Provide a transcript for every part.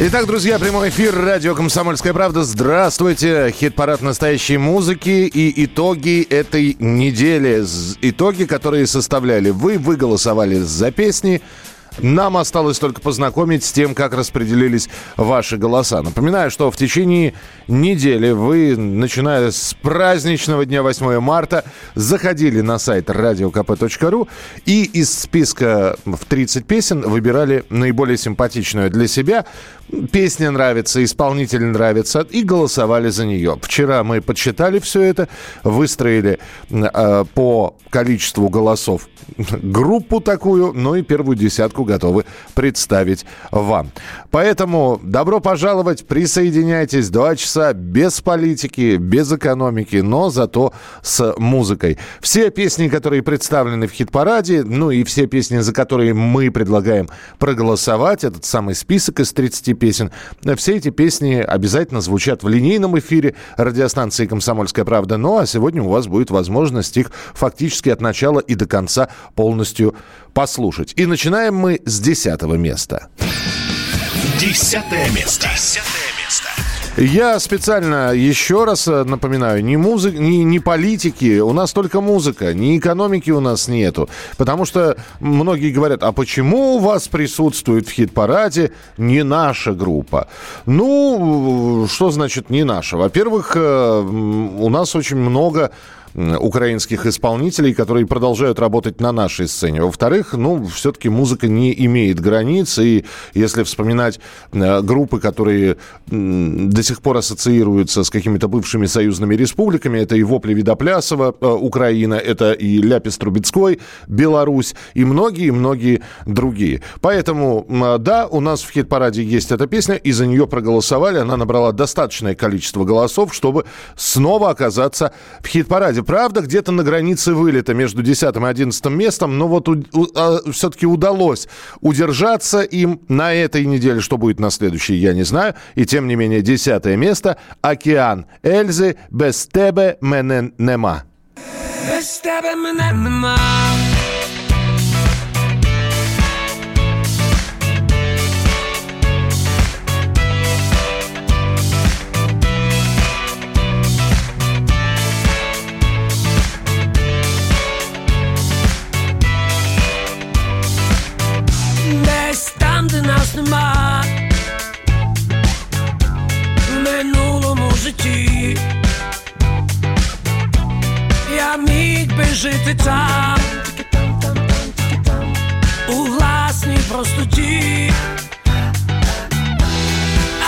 Итак, друзья, прямой эфир радио «Комсомольская правда». Здравствуйте. Хит-парад настоящей музыки и итоги этой недели. Итоги, которые составляли вы. Вы голосовали за песни. Нам осталось только познакомить с тем, как распределились ваши голоса. Напоминаю, что в течение недели вы, начиная с праздничного дня 8 марта, заходили на сайт radiokp.ru и из списка в 30 песен выбирали наиболее симпатичную для себя. Песня нравится, исполнитель нравится и голосовали за нее. Вчера мы подсчитали все это, выстроили э, по количеству голосов группу такую, ну и первую десятку готовы представить вам. Поэтому добро пожаловать, присоединяйтесь. Два часа без политики, без экономики, но зато с музыкой. Все песни, которые представлены в хит-параде, ну и все песни, за которые мы предлагаем проголосовать, этот самый список из 30 песен, все эти песни обязательно звучат в линейном эфире радиостанции «Комсомольская правда». Ну а сегодня у вас будет возможность их фактически от начала и до конца полностью послушать. И начинаем мы с десятого места. Десятое место. Десятое. Я специально еще раз э, напоминаю, ни, музык, ни, ни политики, у нас только музыка, ни экономики у нас нету. Потому что многие говорят, а почему у вас присутствует в хит-параде не наша группа? Ну, что значит не наша? Во-первых, э, у нас очень много украинских исполнителей, которые продолжают работать на нашей сцене. Во-вторых, ну, все-таки музыка не имеет границ, и если вспоминать э, группы, которые до сих пор ассоциируются с какими-то бывшими союзными республиками, это и Вопли Видоплясова, э, Украина, это и Ляпис Трубецкой, Беларусь, и многие-многие другие. Поэтому, да, у нас в хит-параде есть эта песня, и за нее проголосовали, она набрала достаточное количество голосов, чтобы снова оказаться в хит-параде правда, где-то на границе вылета между 10 и 11 местом, но вот а, все-таки удалось удержаться им на этой неделе. Что будет на следующей, я не знаю. И тем не менее, 10 место «Океан» Эльзы «Без тебе мене нема». Без тебе мене нема. Нема. В минулому житті. Я міг би жити там, у власній простоті,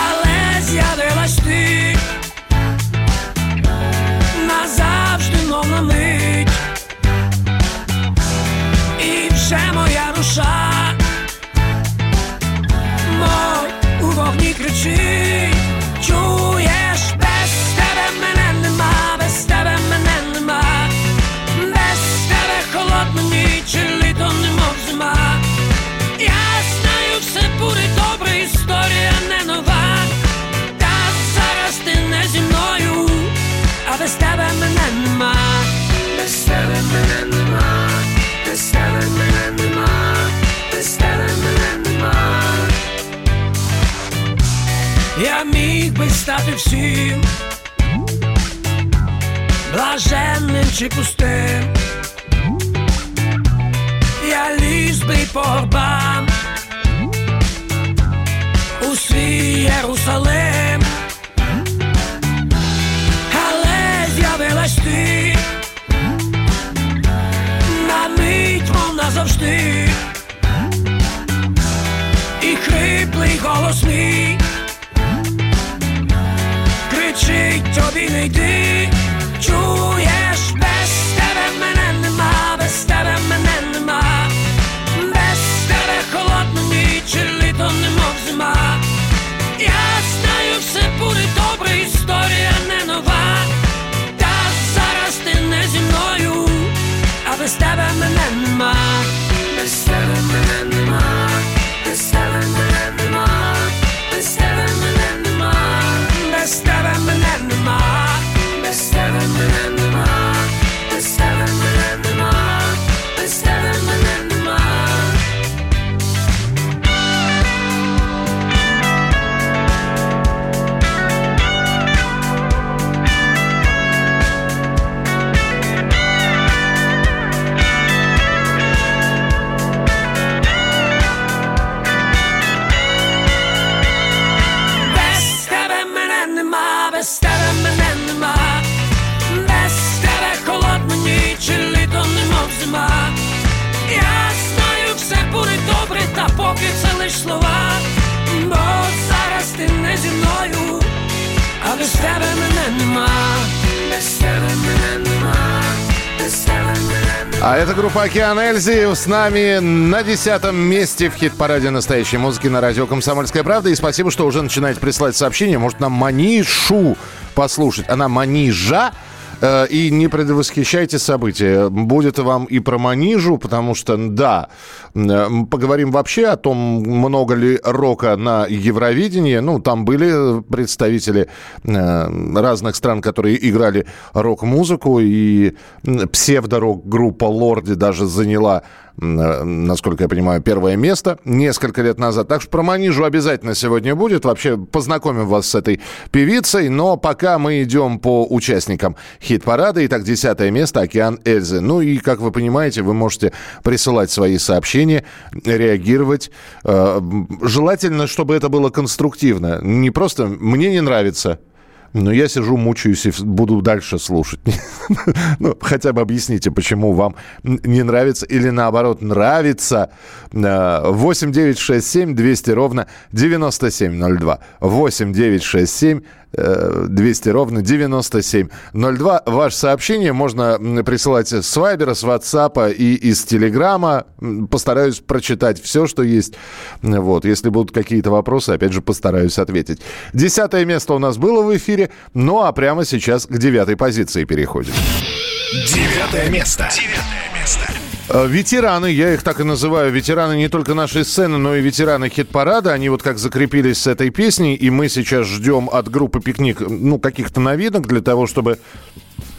але з'явилась ти. Назавжди, мов на мить, і вже моя душа. Чуєш, без тебе мене нема, без тебе мене нема, без тебе холодна ніч, літо немов зима. Я знаю, все буде добре, історія не нова. Та зараз ти не зі мною, а без тебе мене нема, без тебе мене нема, без тебе мене нема, без тебе мене Я міг би стати всім, блаженним чи пустим, я ліз би по горбам. У свій Єрусалим, але з'явилась ти, на мить мов назавжди, і хриплий голос мій чи тобі не йди, чуєш, без тебе мене нема, без тебе мене нема, без тебе холодно ніч, і літо немов зима. Я знаю, все буде добре, історія не нова. Та зараз ти не зі мною, а без тебе мене нема. seven minutes. Группа «Океан Эльзи» с нами на десятом месте в хит-параде настоящей музыки на радио «Комсомольская правда». И спасибо, что уже начинаете присылать сообщения. Может, нам Манишу послушать. Она Манижа, и не предвосхищайте события. Будет вам и про Манижу, потому что, да, э, поговорим вообще о том, много ли рока на Евровидении. Ну, там были представители э, разных стран, которые играли рок-музыку, и псевдорок группа «Лорди» даже заняла Э, насколько я понимаю, первое место несколько лет назад. Так что про Манижу обязательно сегодня будет. Вообще познакомим вас с этой певицей. Но пока мы идем по участникам хит-парада. Итак, десятое место «Океан Эльзы». Ну и, как вы понимаете, вы можете присылать свои сообщения, реагировать. Э, желательно, чтобы это было конструктивно. Не просто «мне не нравится», но я сижу, мучаюсь и буду дальше слушать. ну, хотя бы объясните, почему вам не нравится или наоборот нравится. 8 9 6 7 200 ровно 9702. 8 9 6 7 200 ровно 9702. Ваше сообщение можно присылать с Вайбера, с WhatsApp и из Телеграма. Постараюсь прочитать все, что есть. Вот. Если будут какие-то вопросы, опять же, постараюсь ответить. Десятое место у нас было в эфире. Ну, а прямо сейчас к девятой позиции переходим. Девятое место. Девятое место. Э, ветераны, я их так и называю, ветераны не только нашей сцены, но и ветераны хит-парада. Они вот как закрепились с этой песней, и мы сейчас ждем от группы «Пикник» ну, каких-то новинок для того, чтобы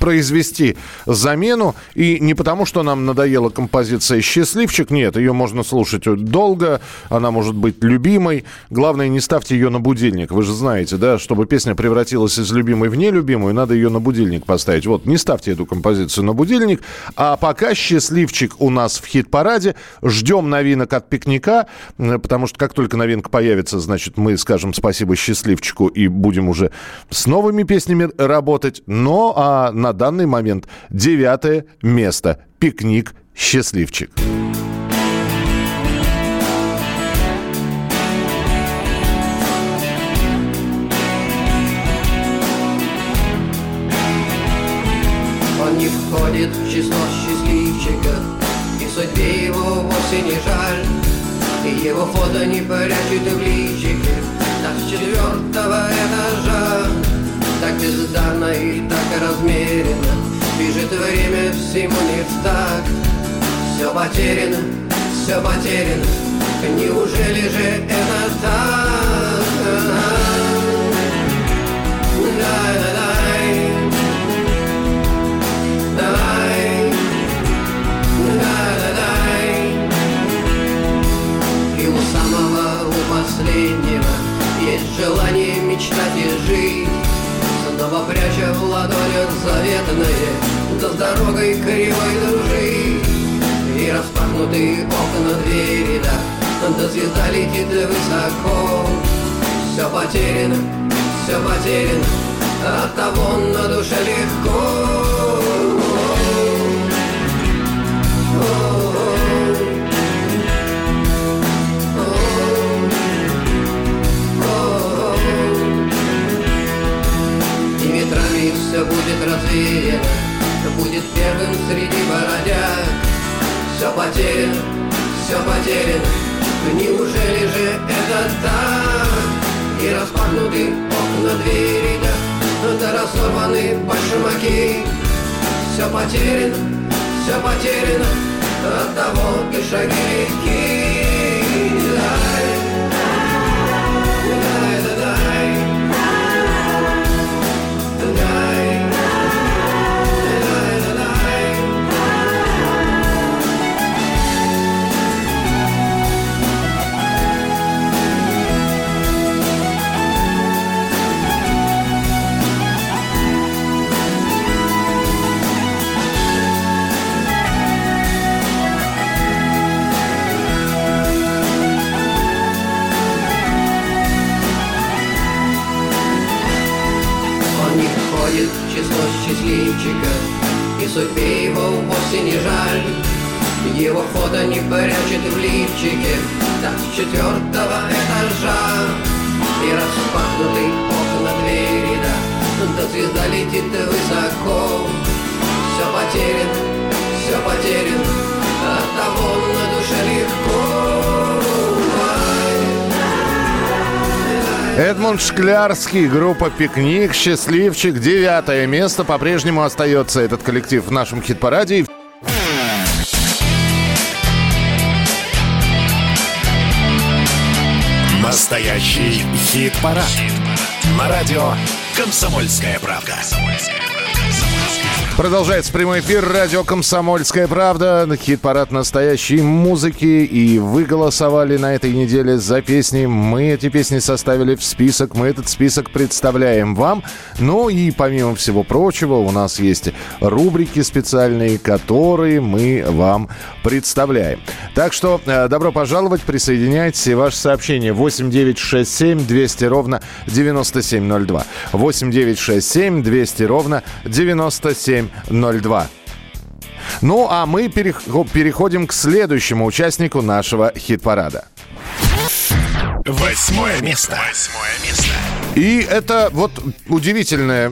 произвести замену. И не потому, что нам надоела композиция «Счастливчик». Нет, ее можно слушать долго, она может быть любимой. Главное, не ставьте ее на будильник. Вы же знаете, да, чтобы песня превратилась из любимой в нелюбимую, надо ее на будильник поставить. Вот, не ставьте эту композицию на будильник. А пока «Счастливчик» у нас в хит-параде. Ждем новинок от «Пикника», потому что как только новинка появится, значит, мы скажем спасибо «Счастливчику» и будем уже с новыми песнями работать. Но а на данный момент девятое место. Пикник «Счастливчик». Всему не так. Все потеряно, все потеряно. Неужели же это так? Да-да-дай Давай, да-да-дай И у самого, у последнего Есть желание мечтать и жить. Снова пряча в ладонях заветное Да с дорогой кривой дружить И распахнутые окна двери, да Да звезда летит высоко. Все потеряно, все потеряно От того на душе легко. Все будет развеяно Будет первым среди бородяг Все потеряно, все потеряно Неужели же это так? И распахнуты окна двери, да разорваны башмаки. Все потеряно, все потеряно От того и шаги легки число счастливчиков И судьбе его вовсе не жаль. Его фото не прячет в лифчике. С четвертого этажа. И распахнутые окна двери, да. Да звезда летит высоко. Все потерян, все потерян. От того на душе легко Эдмунд Шклярский, группа «Пикник», «Счастливчик», девятое место. По-прежнему остается этот коллектив в нашем хит-параде. Настоящий хит-парад. Хит На радио «Комсомольская правка». «Комсомольская правка». Продолжается прямой эфир. Радио «Комсомольская правда». Хит-парад настоящей музыки. И вы голосовали на этой неделе за песни. Мы эти песни составили в список. Мы этот список представляем вам. Ну и помимо всего прочего, у нас есть рубрики специальные, которые мы вам представляем. Так что э, добро пожаловать, присоединяйтесь. Ваше сообщение 8967 200 ровно 9702. 8967 200 ровно 97 702. Ну, а мы переходим к следующему участнику нашего хит-парада. Восьмое место. Восьмое место. И это вот удивительная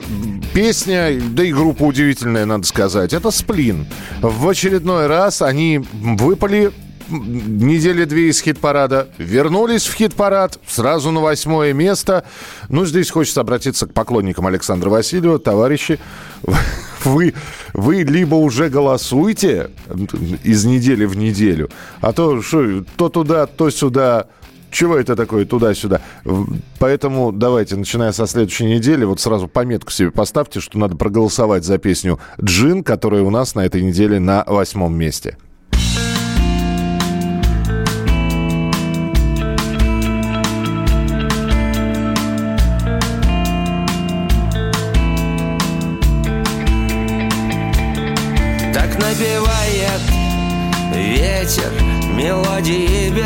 песня, да и группа удивительная, надо сказать. Это «Сплин». В очередной раз они выпали недели две из хит-парада, вернулись в хит-парад, сразу на восьмое место. Ну, здесь хочется обратиться к поклонникам Александра Васильева. Товарищи, вы, вы либо уже голосуете из недели в неделю, а то что, то туда, то сюда, чего это такое туда-сюда? Поэтому давайте, начиная со следующей недели, вот сразу пометку себе поставьте, что надо проголосовать за песню «Джин», которая у нас на этой неделе на восьмом месте.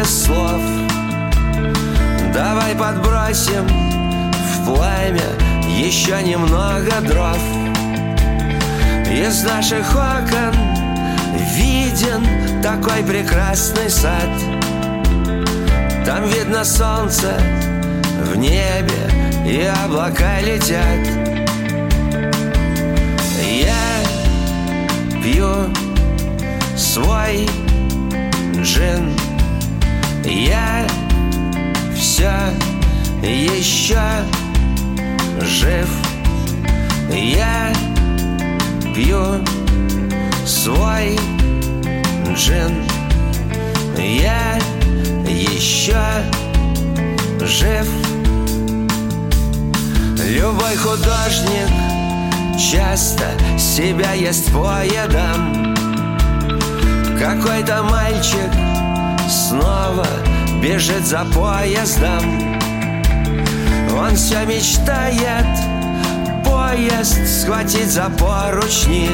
Без слов. Давай подбросим в пламя еще немного дров. Из наших окон виден такой прекрасный сад. Там видно солнце в небе и облака летят. Я пью свой джин Я все еще жив. Я пью свой джин. Я еще жив. Любой художник часто себя есть поедом. Какой-то мальчик снова бежит за поездом. Он все мечтает поезд схватить за поручни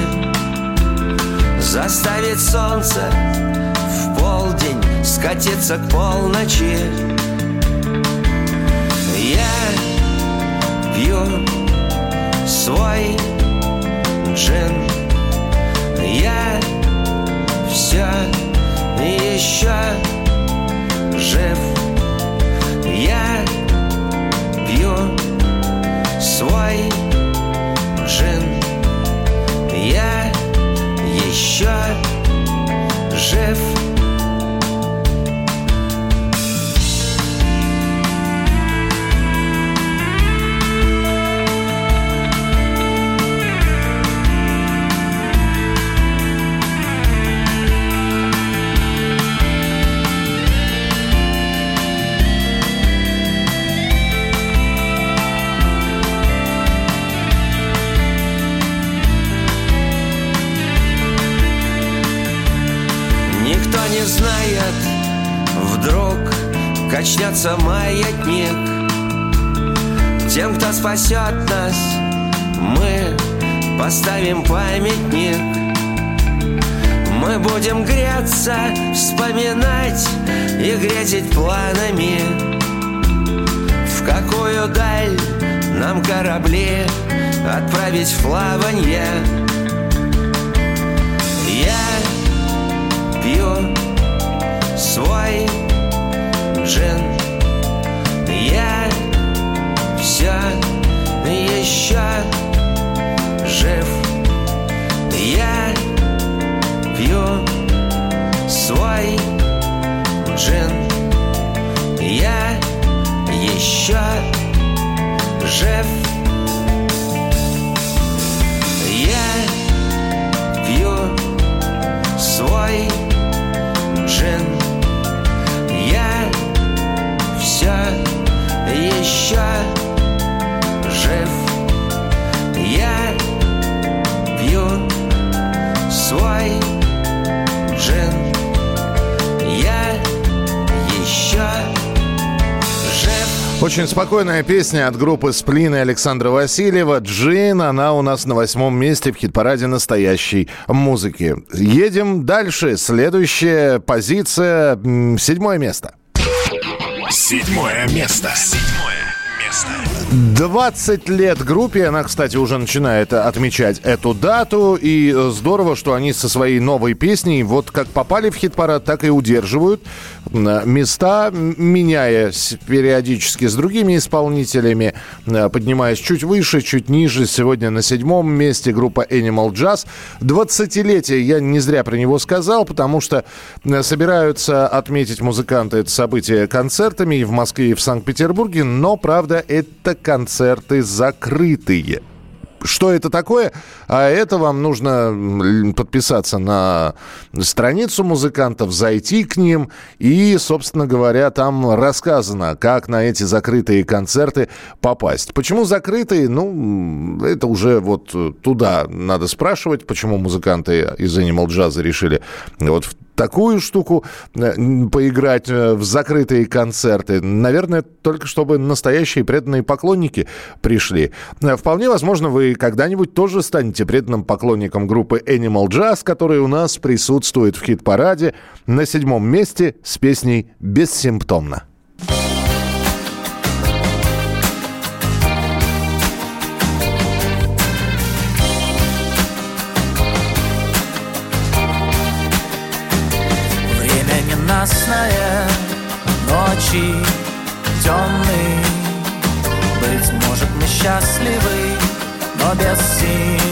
Заставить солнце в полдень скатиться к полночи. Я пью свой джин Я все еще жив Я пью свой джин. Я еще жив качнется маятник Тем, кто спасет нас, мы поставим памятник. Мы будем греться, вспоминать и грезить планами. В какую даль нам корабли отправить в плаванье Я пью свой джин Я все еще жив. Я пью свой джин. Я еще жив Очень спокойная песня от группы «Сплин» и Александра Васильева. «Джин», она у нас на восьмом месте в хит-параде настоящей музыки. Едем дальше. Следующая позиция, седьмое место. Седьмое место. Седьмое место. 20 лет группе, она, кстати, уже начинает отмечать эту дату, и здорово, что они со своей новой песней вот как попали в хит-парад, так и удерживают места, меняясь периодически с другими исполнителями, поднимаясь чуть выше, чуть ниже. Сегодня на седьмом месте группа Animal Jazz. 20-летие, я не зря про него сказал, потому что собираются отметить музыканты это событие концертами и в Москве, и в Санкт-Петербурге, но, правда, это концерты закрытые. Что это такое? А это вам нужно подписаться на страницу музыкантов, зайти к ним. И, собственно говоря, там рассказано, как на эти закрытые концерты попасть. Почему закрытые? Ну, это уже вот туда надо спрашивать, почему музыканты из Animal Jazz решили вот в такую штуку э, поиграть э, в закрытые концерты. Наверное, только чтобы настоящие преданные поклонники пришли. Э, Вполне возможно, вы когда-нибудь тоже станете преданным поклонником группы Animal Jazz, которая у нас присутствует в хит-параде на седьмом месте с песней «Бессимптомно». Ночи темные. Быть может мы счастливы, но бессимптомно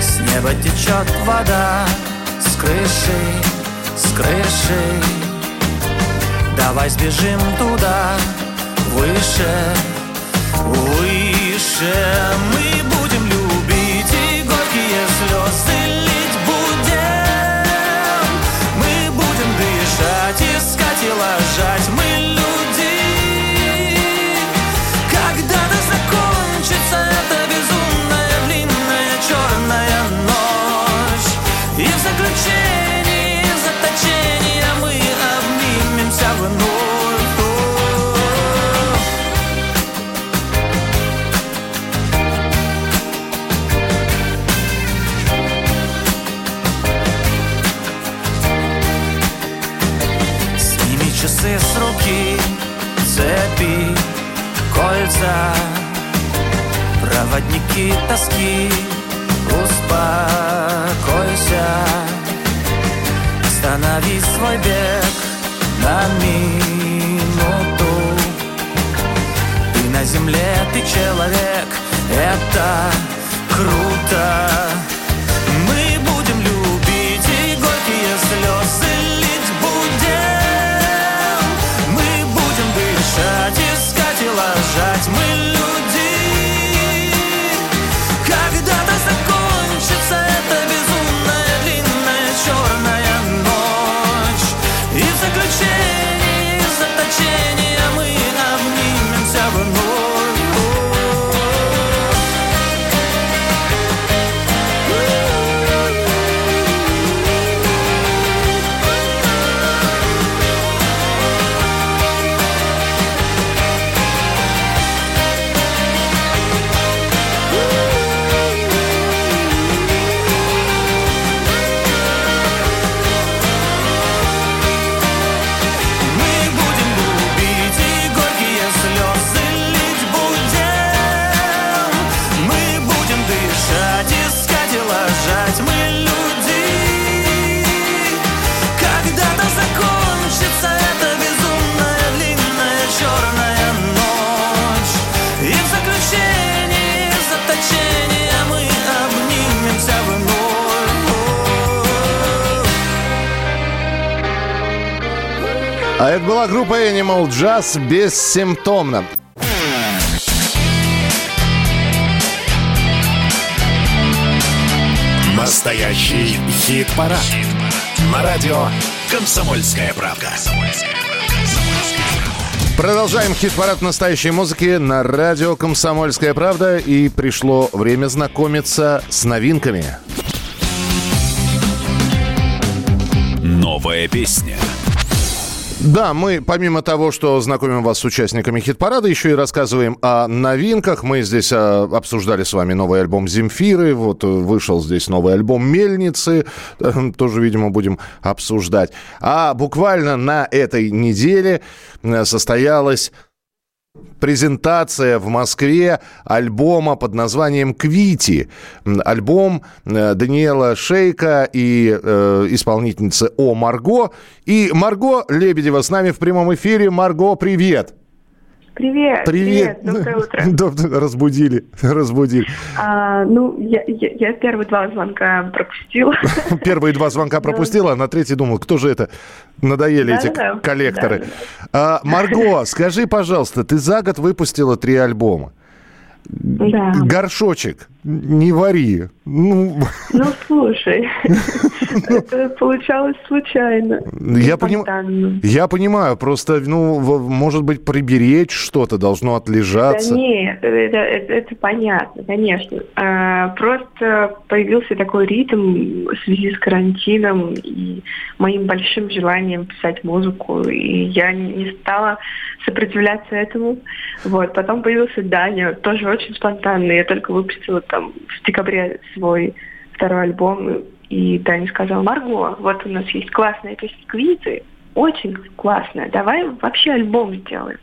С неба течет вода, с крыши, с крыши. Давай сбежим туда, выше, выше Мы тоски, успокойся. Останови свой бег на минуту. Ты на земле, ты человек, это круто это была группа Animal Jazz бессимптомно. Настоящий хит-парад. На радио «Комсомольская правда». Продолжаем хит-парад настоящей музыки на радио «Комсомольская правда». И пришло время знакомиться с новинками. Новая песня. Да, мы помимо того, что знакомим вас с участниками хит-парада, еще и рассказываем о новинках. Мы здесь а, обсуждали с вами новый альбом «Земфиры». Вот э, вышел здесь новый альбом «Мельницы». Э, Тоже, видимо, будем обсуждать. А буквально на этой неделе э, состоялась презентация в Москве альбома под названием «Квити». Альбом э, Даниэла Шейка и э, исполнительницы О. Марго. И Марго Лебедева с нами в прямом эфире. Марго, привет! Привет. Привет! Доброе утро. Да, Разбудили, разбудили. А, ну, я, я, я первые два звонка пропустила. Первые два звонка пропустила, а на третий думал, кто же это? Надоели эти Да-да-да. коллекторы. Да-да-да. А, Марго, скажи, пожалуйста, ты за год выпустила три альбома. Да. Горшочек, не вари. Ну, Ну, слушай, это получалось случайно. я, поним- я понимаю, просто, ну, может быть, приберечь что-то, должно Да отлежаться. нет, это, это- это понятно, конечно. А, просто появился такой ритм в связи с карантином и моим большим желанием писать музыку. И я не стала сопротивляться этому. Вот. Потом появился Даня, тоже очень спонтанный. Я только выпустила там в декабре свой второй альбом. И Даня сказал, Марго, вот у нас есть классная песня «Квиты», очень классная, давай вообще альбом сделаем.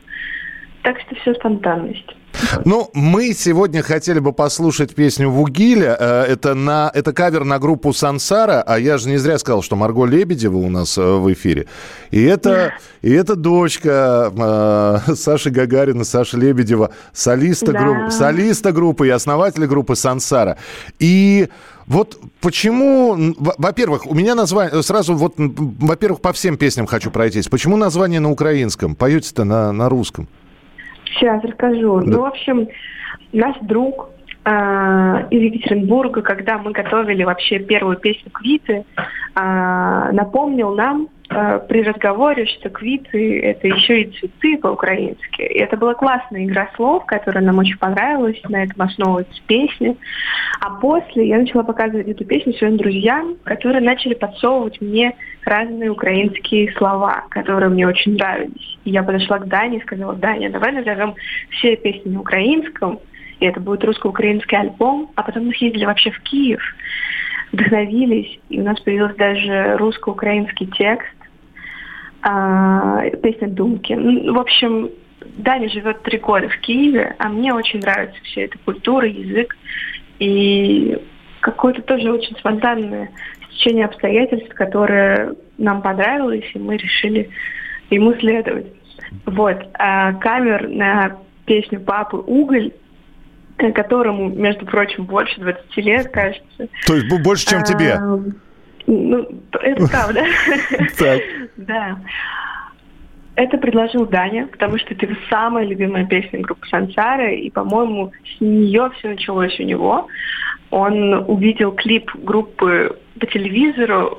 Так что все спонтанность. Ну, мы сегодня хотели бы послушать песню Вугиля. Э, Это, на, это кавер на группу Сансара, а я же не зря сказал, что Марго Лебедева у нас э, в эфире. И это, и это дочка э, Саши Гагарина, Саши Лебедева, солиста, Да. группы, солиста группы и основателя группы Сансара. И вот почему, во-первых, у меня название, сразу вот, во-первых, по всем песням хочу пройтись. Почему название на украинском? Поете-то на, на русском? Сейчас расскажу. Да. Ну, в общем, наш друг а, из Екатеринбурга, когда мы готовили вообще первую песню «Квиты», а, напомнил нам а, при разговоре, что «Квиты» — это еще и цветы по-украински. И это была классная игра слов, которая нам очень понравилась, на этом основывается песня. А после я начала показывать эту песню своим друзьям, которые начали подсовывать мне разные украинские слова, которые мне очень нравились. И я подошла к Дане и сказала, Даня, давай назовем все песни на украинском, и это будет русско-украинский альбом, а потом мы съездили вообще в Киев, вдохновились, и у нас появился даже русско-украинский текст, а, песня «Думки». Ну, В общем, Даня живет три года в Киеве, а мне очень нравится вся эта культура, язык. И какое-то тоже очень спонтанное стечение обстоятельств, которое нам понравилось, и мы решили ему следовать. Вот. А кавер на песню «Папы Уголь», э, которому, между прочим, больше 20 лет, кажется. То есть больше, чем тебе? А, Ну, это правда. Так. Да. Это предложил Даня, потому что это его самая любимая песня группы Сансара, и, по-моему, с нее все началось у него. Он увидел клип группы по телевизору,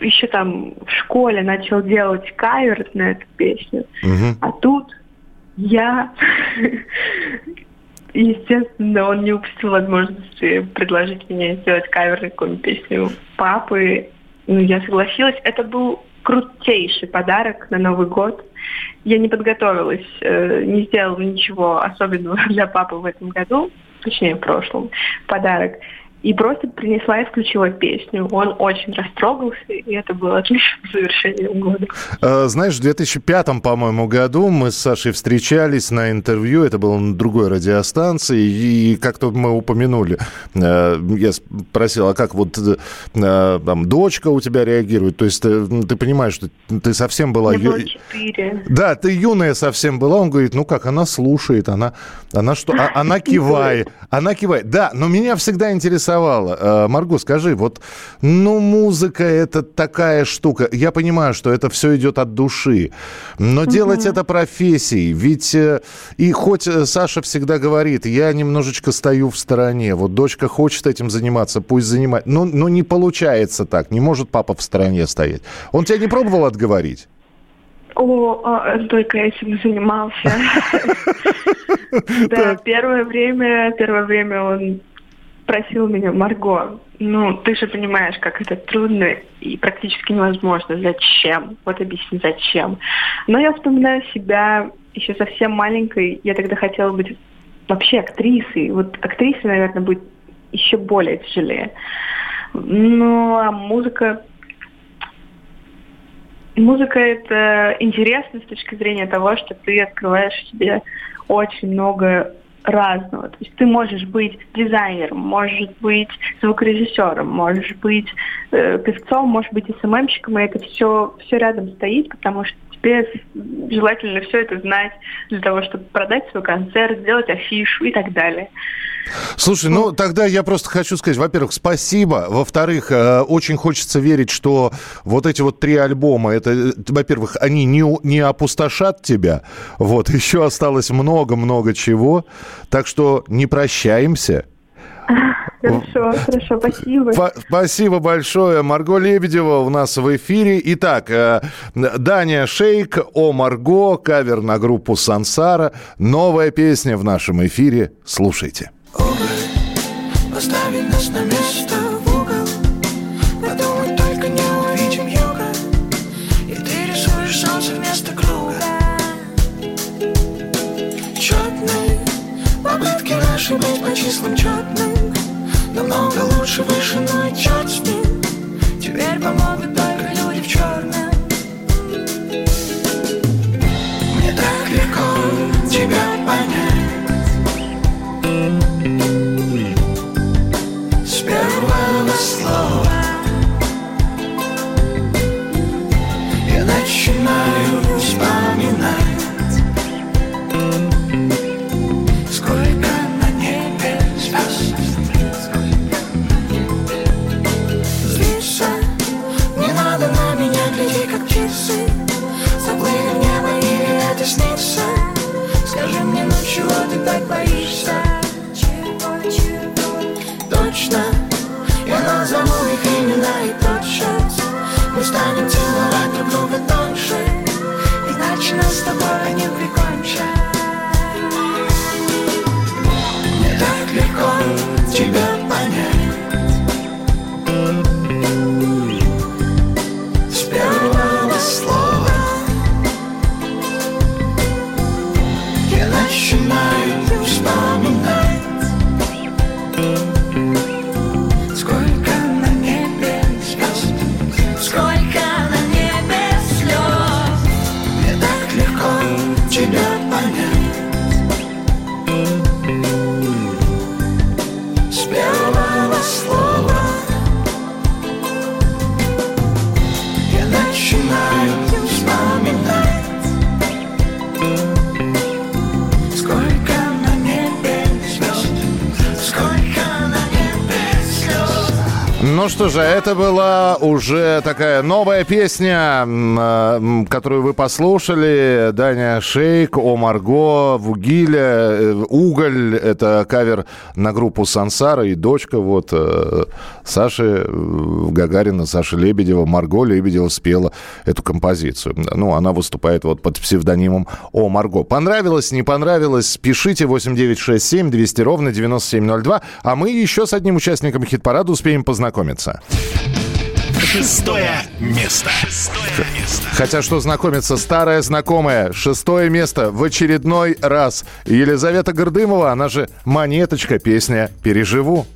еще там в школе начал делать кавер на эту песню. Мгм. А тут я, естественно, он не упустил возможности предложить мне сделать кавер на какую-нибудь песню папы. Ну, я согласилась. Это был крутейший подарок на Новый год. Я не подготовилась, э, не сделала ничего особенного для папы в этом году, точнее, в прошлом, подарок. И просто принесла и включила песню. Он очень растрогался, и это было отличным завершением года. Э, знаешь, в 2005, по-моему, году мы с Сашей встречались на интервью, это было на другой радиостанции, и как-то мы упомянули, э, я спросил, а как вот э, там дочка у тебя реагирует? То есть ты, ты понимаешь, что ты совсем была... Мне было 4. Да, ты юная совсем была. Он говорит, ну как, она слушает, она, она что, а, она кивает, она кивает. Да, но меня всегда интересовало. Э, Марго, скажи, вот, ну, музыка это такая штука. Я понимаю, что это все идет от души, но делать это профессией, ведь э, и хоть э, Саша всегда говорит, я немножечко стою в стороне, вот дочка хочет этим заниматься, пусть занимает, но, но не получается так, не может папа в стороне стоять. Он тебя не пробовал отговорить? О, а, только этим занимался. Да, первое время, первое время он просил меня, Марго, ну, ты же понимаешь, как это трудно и практически невозможно. Зачем? Вот объясни, зачем. Но я вспоминаю себя еще совсем маленькой. Я тогда хотела быть вообще актрисой. Вот актриса, наверное, будет еще более тяжелее. Ну, а музыка Музыка это интересно с точки зрения того, что ты открываешь себе очень много разного. То есть ты можешь быть дизайнером, можешь быть звукорежиссером, можешь быть э, певцом, можешь быть СММщиком, и это все, все рядом стоит, потому что тебе желательно все это знать для того, чтобы продать свой концерт, сделать афишу и так далее. Слушай, ну тогда я просто хочу сказать, во-первых, спасибо. Во-вторых, э, очень хочется верить, что вот эти вот три альбома, это, э, во-первых, они не, не опустошат тебя. Вот, еще осталось много-много чего. Так что не прощаемся. Хорошо, хорошо, спасибо. Спасибо большое. Марго Лебедева у нас в эфире. Итак, э, Даня Шейк, О Марго, кавер на группу Сансара. Новая песня в нашем эфире. Слушайте. Поставить нас на место в угол. Подумать только не увидим юга. И ты рисуешь солнце вместо круга. Четные попытки наши быть по числам четным Намного лучше выше, ну и черт с ним. Теперь помогут только люди в черном Мне так легко тебя чего так боишься? Точно. Я назову их имена и тотчас Мы станем целовать друг друга тоньше. Иначе нас с тобой не прикончат Ну что же, это была уже такая новая песня, э, которую вы послушали. Даня Шейк, О Марго, Вугиля, э, Уголь. Это кавер на группу Сансара и дочка вот э, Саши Гагарина, Саши Лебедева. Марго Лебедева спела эту композицию. Ну, она выступает вот под псевдонимом О Марго. Понравилось, не понравилось? Пишите 8967 200 ровно 9702. А мы еще с одним участником хит-парада успеем познакомиться. Шестое место. Шестое место. Хотя что знакомиться, старая знакомая, шестое место в очередной раз. Елизавета Гордымова, она же Монеточка, песня «Переживу».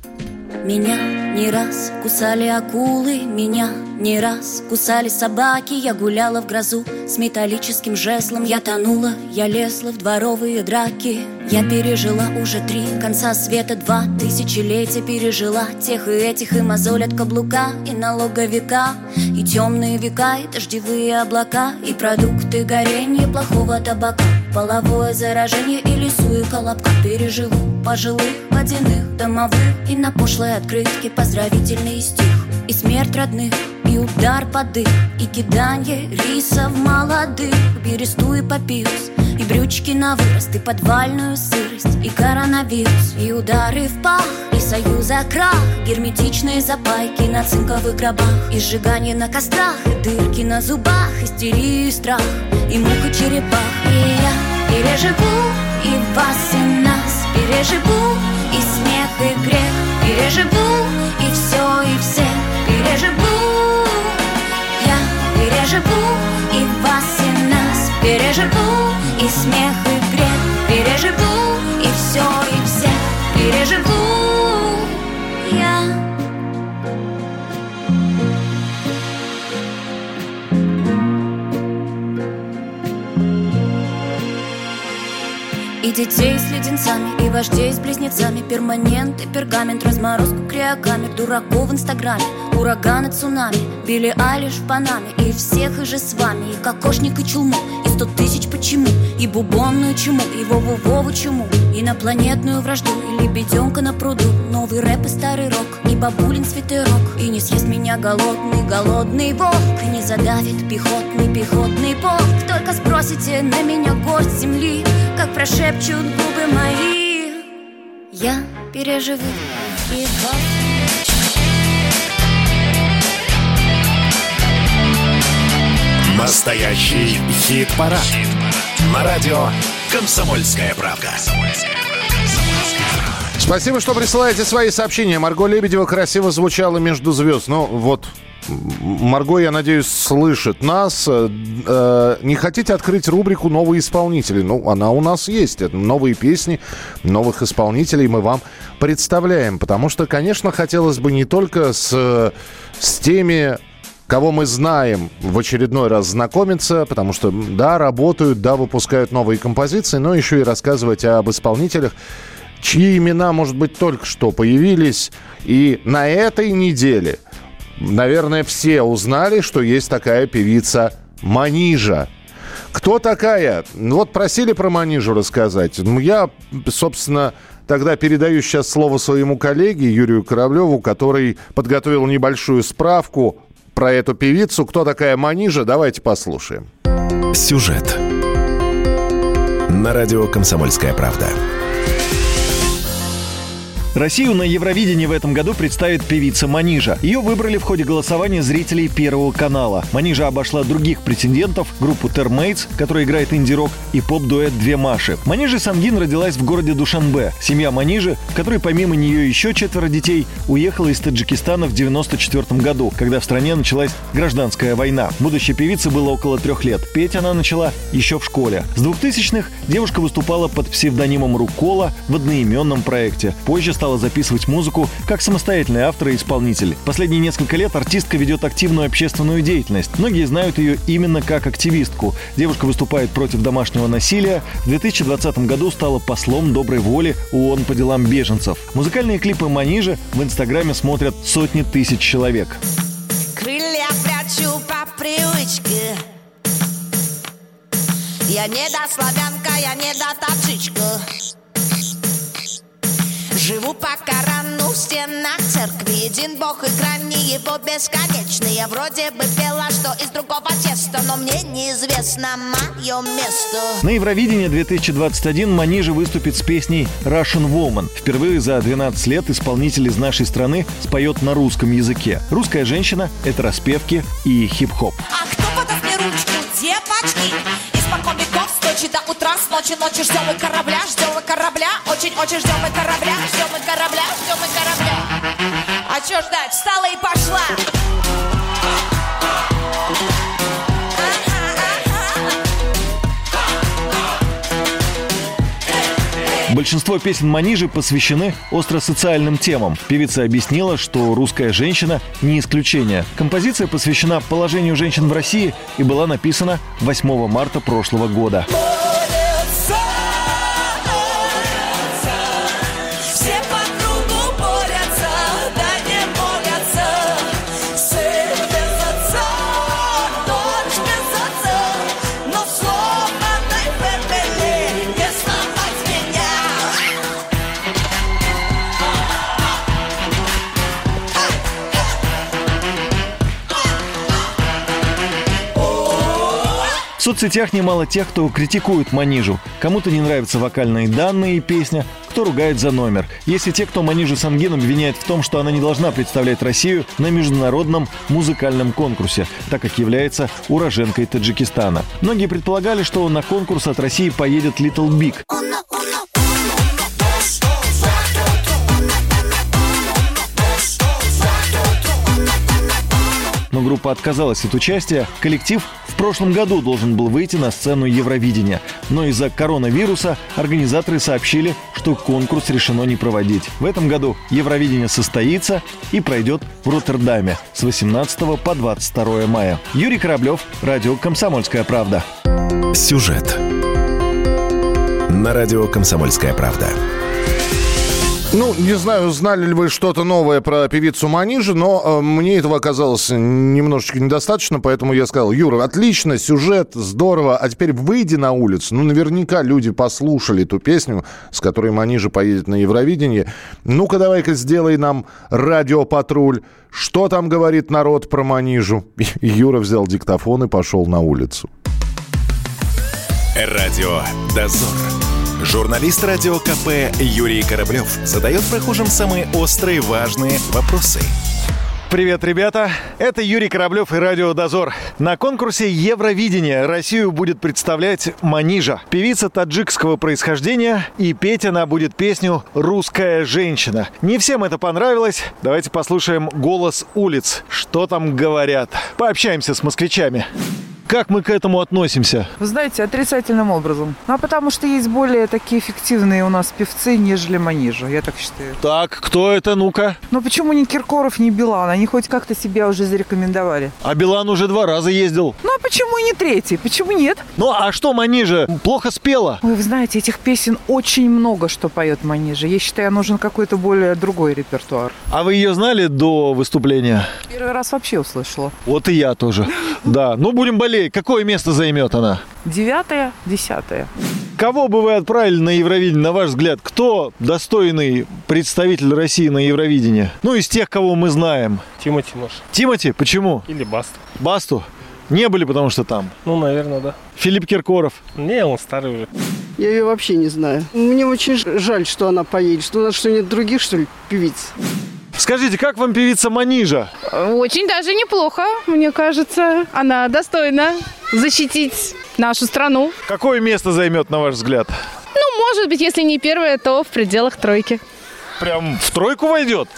Меня не раз кусали акулы, меня не раз кусали собаки Я гуляла в грозу. С металлическим жезлом Я тонула, я лезла в дворовые драки. Я пережила уже три конца света Два тысячелетия пережила Тех и этих и мозоль от каблука И налоговика И темные века, и дождевые облака И продукты горения плохого табака Половое заражение и лесу и колобка. Переживу пожилых, водяных, домовых И на пошлой открытке поздравительный стих И смерть родных, и удар под дых И киданье рисов молодых. Бересту и папирус И брючки на вырост И подвальную сырость И коронавирус И удары в пах И союза крах Герметичные запайки На цинковых гробах И сжигание на кострах И дырки на зубах Истерию и страх И мука черепах. И я переживу И вас, и нас переживу И смех, и грех переживу И все, и всех переживу. Я переживу и вас, и нас. Переживу И смех, и грех. Переживу Детей с леденцами, и вождей с близнецами. Перманент и пергамент, разморозку криокамер Дураков в инстаграме, ураганы, цунами. Билли Алиш в Панаме, и всех и же с вами. И кокошник, и чулму, и сто тысяч почему? И бубонную чуму, и Вову-Вову чуму. Инопланетную вражду, и лебеденка на пруду. Новый рэп и старый рок, и бабулин свитерок И не съест меня голодный, голодный волк И не задавит пехотный, пехотный полк Только сбросите на меня горсть земли Как прошепчут губы мои Я переживу и Настоящий хит-парад. Хит На радио «Комсомольская правда». Спасибо, что присылаете свои сообщения. Марго Лебедева красиво звучала между звезд. Ну, вот, Марго, я надеюсь, слышит нас. Э, э, не хотите открыть рубрику «Новые исполнители»? Ну, она у нас есть. Это новые песни новых исполнителей мы вам представляем. Потому что, конечно, хотелось бы не только с, с теми кого мы знаем, в очередной раз знакомиться, потому что, да, работают, да, выпускают новые композиции, но еще и рассказывать об исполнителях, чьи имена, может быть, только что появились. И на этой неделе, наверное, все узнали, что есть такая певица Манижа. Кто такая? Ну, Вот просили про Манижу рассказать. Ну, я, собственно, тогда передаю сейчас слово своему коллеге Юрию Кораблеву, который подготовил небольшую справку про эту певицу. Кто такая Манижа? Давайте послушаем. Сюжет. На радио «Комсомольская правда». Россию на Евровидении в этом году представит певица Манижа. Ее выбрали в ходе голосования зрителей Первого канала. Манижа обошла других претендентов, группу Термейтс, которая играет инди-рок, и поп-дуэт «Две Маши». Манижа Самгин родилась в городе Душанбе. Семья Манижи, в которой помимо нее еще четверо детей, уехала из Таджикистана в 94 году, когда в стране началась гражданская война. Будущей певице было около трех лет. Петь она начала еще в школе. С 2000-х девушка выступала под псевдонимом Рукола в одноименном проекте. Позже стала записывать музыку как самостоятельный автор и исполнитель. Последние несколько лет артистка ведет активную общественную деятельность. Многие знают ее именно как активистку. Девушка выступает против домашнего насилия. В 2020 году стала послом доброй воли ООН по делам беженцев. Музыкальные клипы Манижи в Инстаграме смотрят сотни тысяч человек. Крылья прячу по привычке Я не до славянка, я не до тапчичка Живу по Корану в стенах церкви Един бог и грани его бесконечны Я вроде бы пела, что из другого теста Но мне неизвестно мое место На Евровидении 2021 Манижа выступит с песней Russian Woman. Впервые за 12 лет исполнитель из нашей страны споет на русском языке. Русская женщина — это распевки и хип-хоп. А кто подаст мне ручку, девочки? Ночи до утра, с ночи ночи ждем мы корабля, ждем мы корабля, очень-очень ждем мы корабля, ждем мы корабля, ждем мы корабля. А чё ждать? Встала и пошла. Большинство песен Манижи посвящены остросоциальным темам. Певица объяснила, что русская женщина не исключение. Композиция посвящена положению женщин в России и была написана 8 марта прошлого года. Все соцсетях немало тех, кто критикует Манижу. Кому-то не нравятся вокальные данные и песня, кто ругает за номер. Есть и те, кто Манижу Сангин обвиняет в том, что она не должна представлять Россию на международном музыкальном конкурсе, так как является уроженкой Таджикистана. Многие предполагали, что на конкурс от России поедет Little Big. Но группа отказалась от участия. Коллектив в прошлом году должен был выйти на сцену Евровидения, но из-за коронавируса организаторы сообщили, что конкурс решено не проводить. В этом году Евровидение состоится и пройдет в Роттердаме с 18 по 22 мая. Юрий Кораблев, радио «Комсомольская правда». Сюжет. На радио «Комсомольская правда». Ну, не знаю, знали ли вы что-то новое про певицу Манижи, но э, мне этого оказалось немножечко недостаточно, поэтому я сказал, Юра, отлично, сюжет, здорово, а теперь выйди на улицу. Ну, наверняка люди послушали ту песню, с которой Манижа поедет на Евровидение. Ну-ка, давай-ка сделай нам радиопатруль. Что там говорит народ про Манижу? Юра взял диктофон и пошел на улицу. Радио «Дозор». Журналист радио КП Юрий Кораблев задает прохожим самые острые важные вопросы. Привет, ребята! Это Юрий Кораблев и Радио Дозор. На конкурсе Евровидения Россию будет представлять Манижа, певица таджикского происхождения, и петь она будет песню «Русская женщина». Не всем это понравилось. Давайте послушаем голос улиц. Что там говорят? Пообщаемся с москвичами. Как мы к этому относимся? Вы знаете, отрицательным образом. Ну, а потому что есть более такие эффективные у нас певцы, нежели Манижа, я так считаю. Так, кто это, ну-ка? Но почему ни Киркоров, ни Билан? Они хоть как-то себя уже зарекомендовали. А Билан уже два раза ездил. Ну, а почему и не третий? Почему нет? Ну, а что Манижа? Плохо спела? Ой, вы знаете, этих песен очень много, что поет Манижа. Я считаю, нужен какой-то более другой репертуар. А вы ее знали до выступления? Первый раз вообще услышала. Вот и я тоже. Да, ну будем болеть. Какое место займет она? Девятое, десятое. Кого бы вы отправили на Евровидение, на ваш взгляд? Кто достойный представитель России на Евровидении? Ну, из тех, кого мы знаем. Тимати, может. Тимати, почему? Или Баста. Басту? Не были, потому что там. Ну, наверное, да. Филипп Киркоров. Не, он старый уже. Я ее вообще не знаю. Мне очень жаль, что она поедет. Что у нас что, нет других, что ли, певиц? Скажите, как вам певица Манижа? Очень даже неплохо, мне кажется. Она достойна защитить нашу страну. Какое место займет, на ваш взгляд? Ну, может быть, если не первое, то в пределах тройки. Прям в тройку войдет?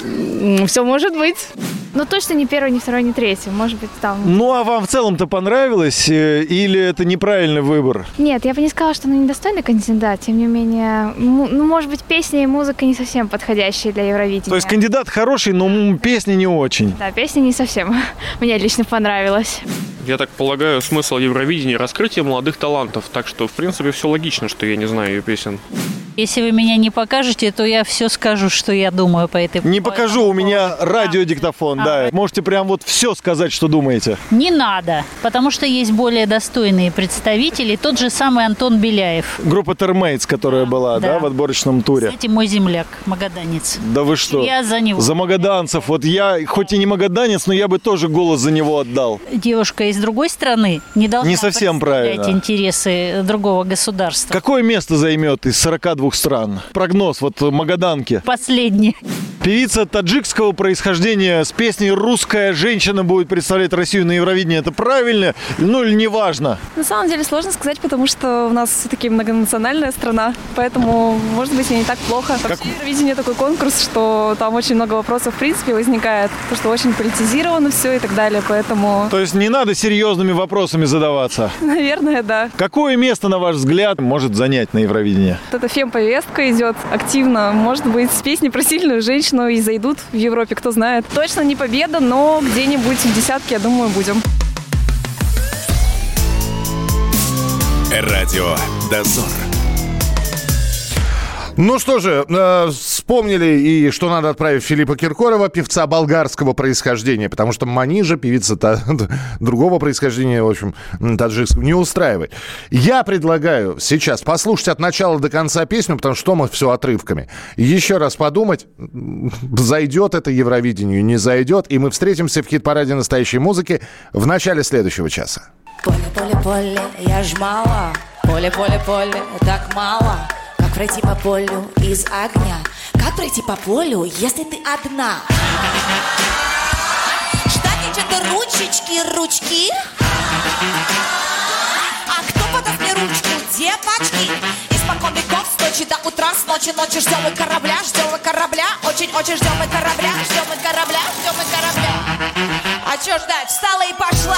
Все может быть. Ну, точно не первый, не второй, не третий. Может быть, там... Ну, а вам в целом-то понравилось? э, Или это неправильный выбор? Нет, я бы не сказала, что она недостойный кандидат. Тем не менее, ну, может быть, песня и музыка не совсем подходящие для Евровидения. То есть кандидат хороший, но песни не очень. Да, песня не совсем мне лично понравилась. Я так полагаю, смысл Евровидения – раскрытие молодых талантов. Так что, в принципе, все логично, что я не знаю ее песен. Если вы меня не покажете, то я все скажу, что я думаю по этой Не покажу, у меня радиодиктофон, да. Можете прям вот все сказать, что думаете. Не надо, потому что есть более достойные представители. Тот же самый Антон Беляев. Группа Термейтс, которая была, да, Да. в отборочном туре. Кстати, мой земляк, магаданец. Да вы что? Я за него. За магаданцев. Вот я, хоть и не магаданец, но я бы тоже голос за него отдал. Девушка из другой страны не должна Не совсем правильно. интересы другого государства. Какое место займет из 42 стран? Прогноз вот Магаданки. Последний. Певица таджикского происхождения с песней «Русская женщина» будет представлять Россию на Евровидении. Это правильно? Ну или не важно? На самом деле сложно сказать, потому что у нас все-таки многонациональная страна, поэтому, может быть, и не так плохо. Вообще, Евровидение такой конкурс, что там очень много вопросов в принципе возникает, потому что очень политизировано все и так далее, поэтому, То есть не надо серьезными вопросами задаваться. наверное, да. Какое место, на ваш взгляд, может занять на Евровидении? Вот эта фем-повестка идет активно. Может быть, песни про сильную женщину и зайдут в Европе, кто знает. Точно не победа, но где-нибудь в десятке, я думаю, будем. Радио «Дозор». Ну что же, э, вспомнили и что надо отправить Филиппа Киркорова, певца болгарского происхождения, потому что Манижа, певица та- другого происхождения, в общем, таджикского, не устраивает. Я предлагаю сейчас послушать от начала до конца песню, потому что мы все отрывками. Еще раз подумать, зайдет это Евровидению, не зайдет, и мы встретимся в хит-параде настоящей музыки в начале следующего часа. Поле, поле, поле, я ж мало. Поле, поле, поле, так мало. Как пройти по полю из огня? Как пройти по полю, если ты одна? Штаничек, ручечки, ручки. А кто подаст мне ручку? Девочки. Испокон веков, с ночи до утра, с ночи ночи ждем мы корабля, ждем мы корабля, очень-очень ждем мы корабля, ждем мы корабля, ждем мы корабля. А чё ждать? Встала и пошла.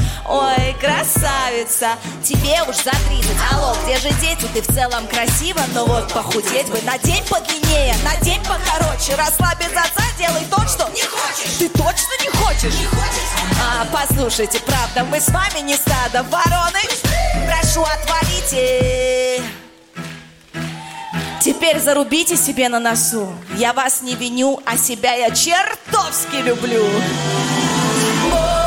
Ой, красавица, тебе уж за 30 Алло, где же дети? Ты в целом красива Но вот похудеть бы на день подлиннее На день покороче. Расслабь без отца, делай то, что не хочешь. Ты точно не хочешь? Не хочешь? А, послушайте, правда, мы с вами не стадо вороны. Прошу, отвалите. Теперь зарубите себе на носу. Я вас не виню, а себя я чертовски люблю. Борются,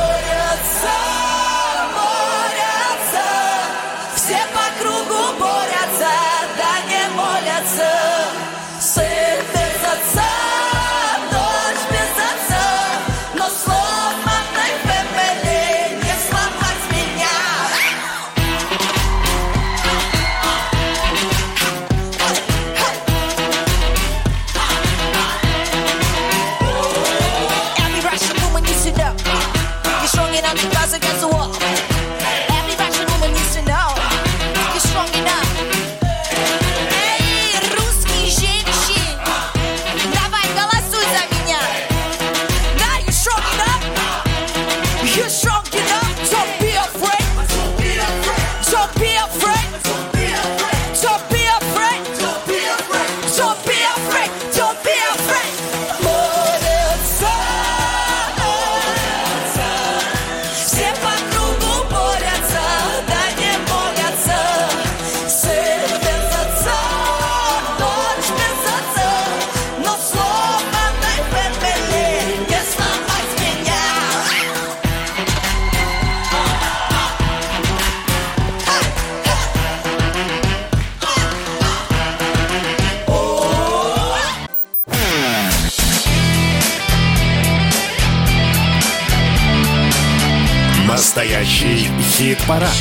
Хит-парад.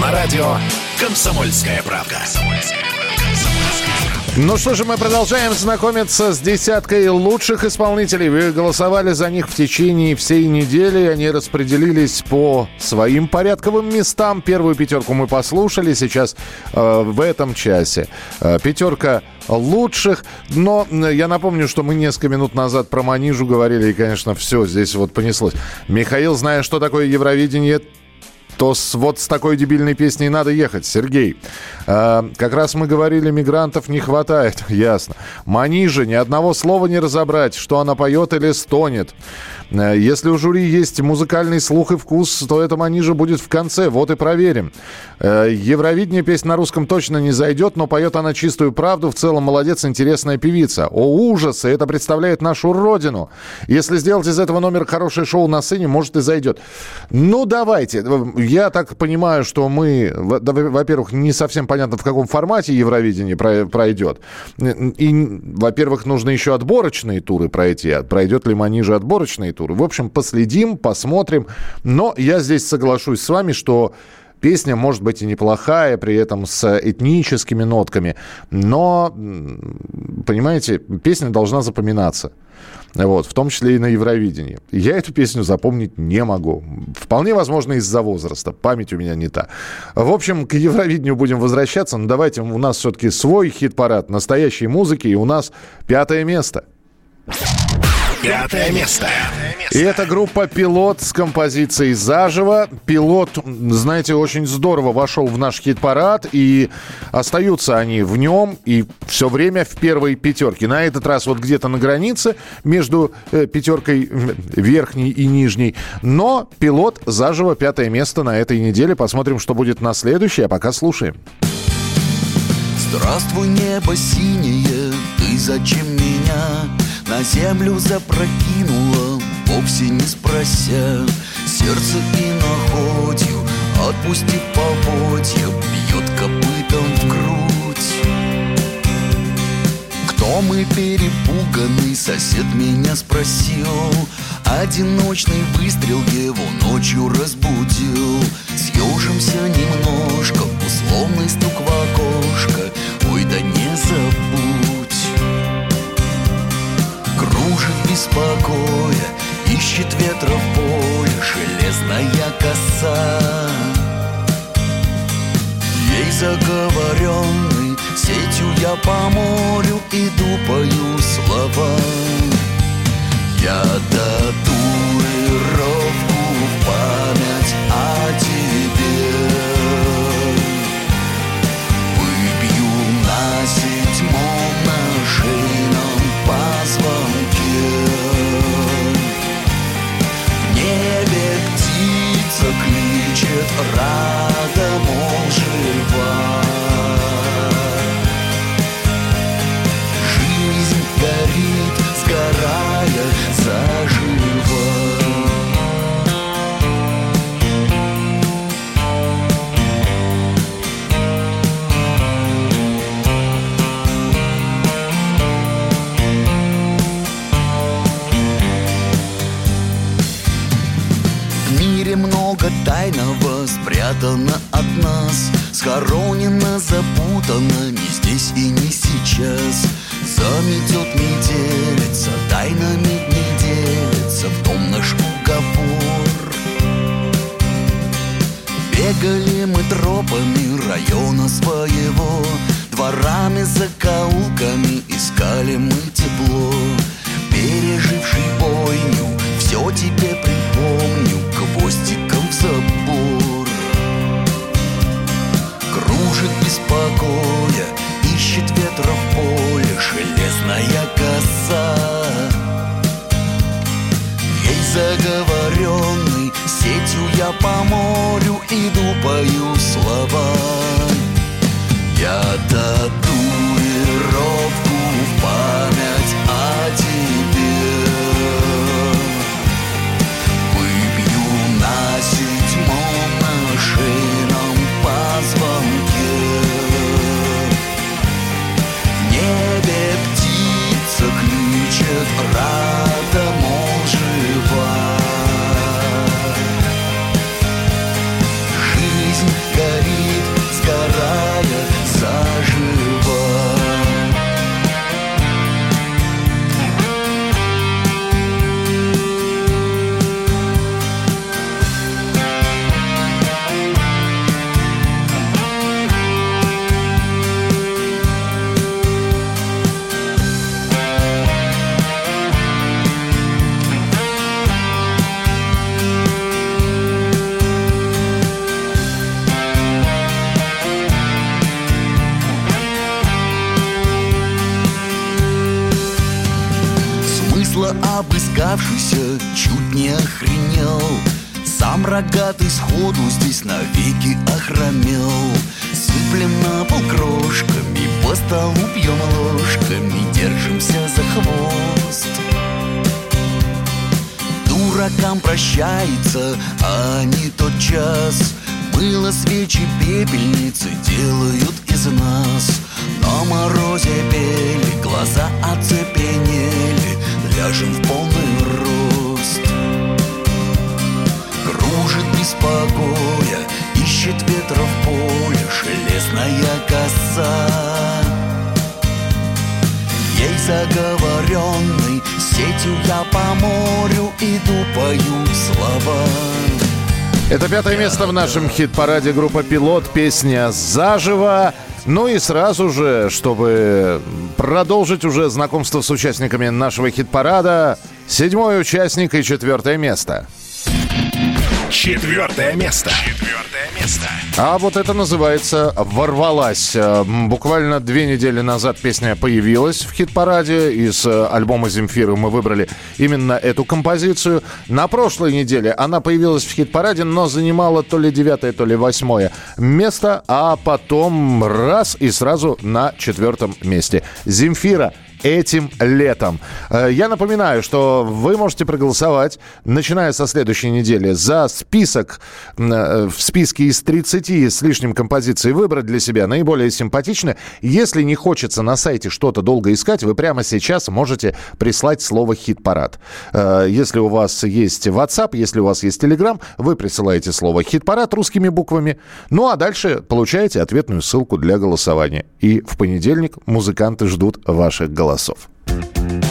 На радио «Комсомольская правда». Ну что же, мы продолжаем знакомиться с десяткой лучших исполнителей. Вы голосовали за них в течение всей недели. Они распределились по своим порядковым местам. Первую пятерку мы послушали. Сейчас э, в этом часе э, пятерка лучших. Но э, я напомню, что мы несколько минут назад про Манижу говорили. И, конечно, все здесь вот понеслось. Михаил, зная, что такое Евровидение, то с, вот с такой дебильной песней надо ехать. Сергей, э, как раз мы говорили, мигрантов не хватает. Ясно. Манижа, ни одного слова не разобрать, что она поет или стонет. Э, Если у жюри есть музыкальный слух и вкус, то это манижа будет в конце. Вот и проверим. Э, Евровидение песня на русском точно не зайдет, но поет она чистую правду. В целом молодец, интересная певица. О, ужасы! Это представляет нашу родину. Если сделать из этого номер хорошее шоу на сцене, может и зайдет. Ну, давайте. Я так понимаю, что мы, во-первых, не совсем понятно, в каком формате Евровидение про- пройдет. И, во-первых, нужно еще отборочные туры пройти. А Пройдет ли Манижа отборочные туры? В общем, последим, посмотрим. Но я здесь соглашусь с вами, что Песня может быть и неплохая, при этом с этническими нотками, но, понимаете, песня должна запоминаться. Вот, в том числе и на Евровидении. Я эту песню запомнить не могу. Вполне возможно из-за возраста. Память у меня не та. В общем, к Евровидению будем возвращаться. Но давайте, у нас все-таки свой хит-парад настоящей музыки. И у нас пятое место. Пятое место. И это группа «Пилот» с композицией «Заживо». «Пилот», знаете, очень здорово вошел в наш хит-парад, и остаются они в нем и все время в первой пятерке. На этот раз вот где-то на границе между э, пятеркой м, верхней и нижней. Но «Пилот» «Заживо» пятое место на этой неделе. Посмотрим, что будет на следующей, а пока слушаем. Здравствуй, небо синее, ты зачем меня на землю запрокинула, вовсе не спрося. Сердце и находью, отпустив поводья, бьет копытом в грудь. Кто мы перепуганный, сосед меня спросил. Одиночный выстрел его ночью разбудил. Съежимся немножко, условный стук в окошко. Ой, да не забудь Кружит беспокоя, ищет ветра в поле Железная коса. Ей заговоренный, сетью я по морю Иду, пою слова. Я татуировку в память о тебе. Выбью на седьмом на шейном позвонке кличет рада, мол, Жизнь горит, сгорая заживо. Много тайного спрятано от нас Схоронено, запутано не здесь и не сейчас. Заметет метелица, тайнами дней делится В том наш уговор. Бегали мы тропами района своего Дворами, закоулками искали мы тепло. Переживший бойню, все тебе припомню Беспокоя, ищет ветра в поле Железная коса. Ей заговоренный, сетью я по морю Иду, пою слова. Я татуировку прощается, а они тот час. Мыло, свечи, пепельницы делают пятое место в нашем хит-параде группа «Пилот», песня «Заживо». Ну и сразу же, чтобы продолжить уже знакомство с участниками нашего хит-парада, седьмой участник и четвертое место. Четвертое место. Место. А вот это называется «Ворвалась». Э, Буквально две недели назад песня появилась в хит-параде. Из э, альбома «Земфиры» мы выбрали именно эту композицию. На прошлой неделе она появилась в хит-параде, но занимала то ли девятое, то ли восьмое место. А потом раз и сразу на четвертом месте. «Земфира» этим летом. Э, Я напоминаю, что вы можете проголосовать, начиная со следующей недели, за список, э, в списке из 30 с лишним композиций выбрать для себя наиболее симпатичные. Если не хочется на сайте что-то долго искать, вы прямо сейчас можете прислать слово «хит-парад». Э, Если у вас есть WhatsApp, если у вас есть Telegram, вы присылаете слово «хит-парад» русскими буквами. Ну а дальше получаете ответную ссылку для голосования. И в понедельник музыканты ждут ваших голосов. В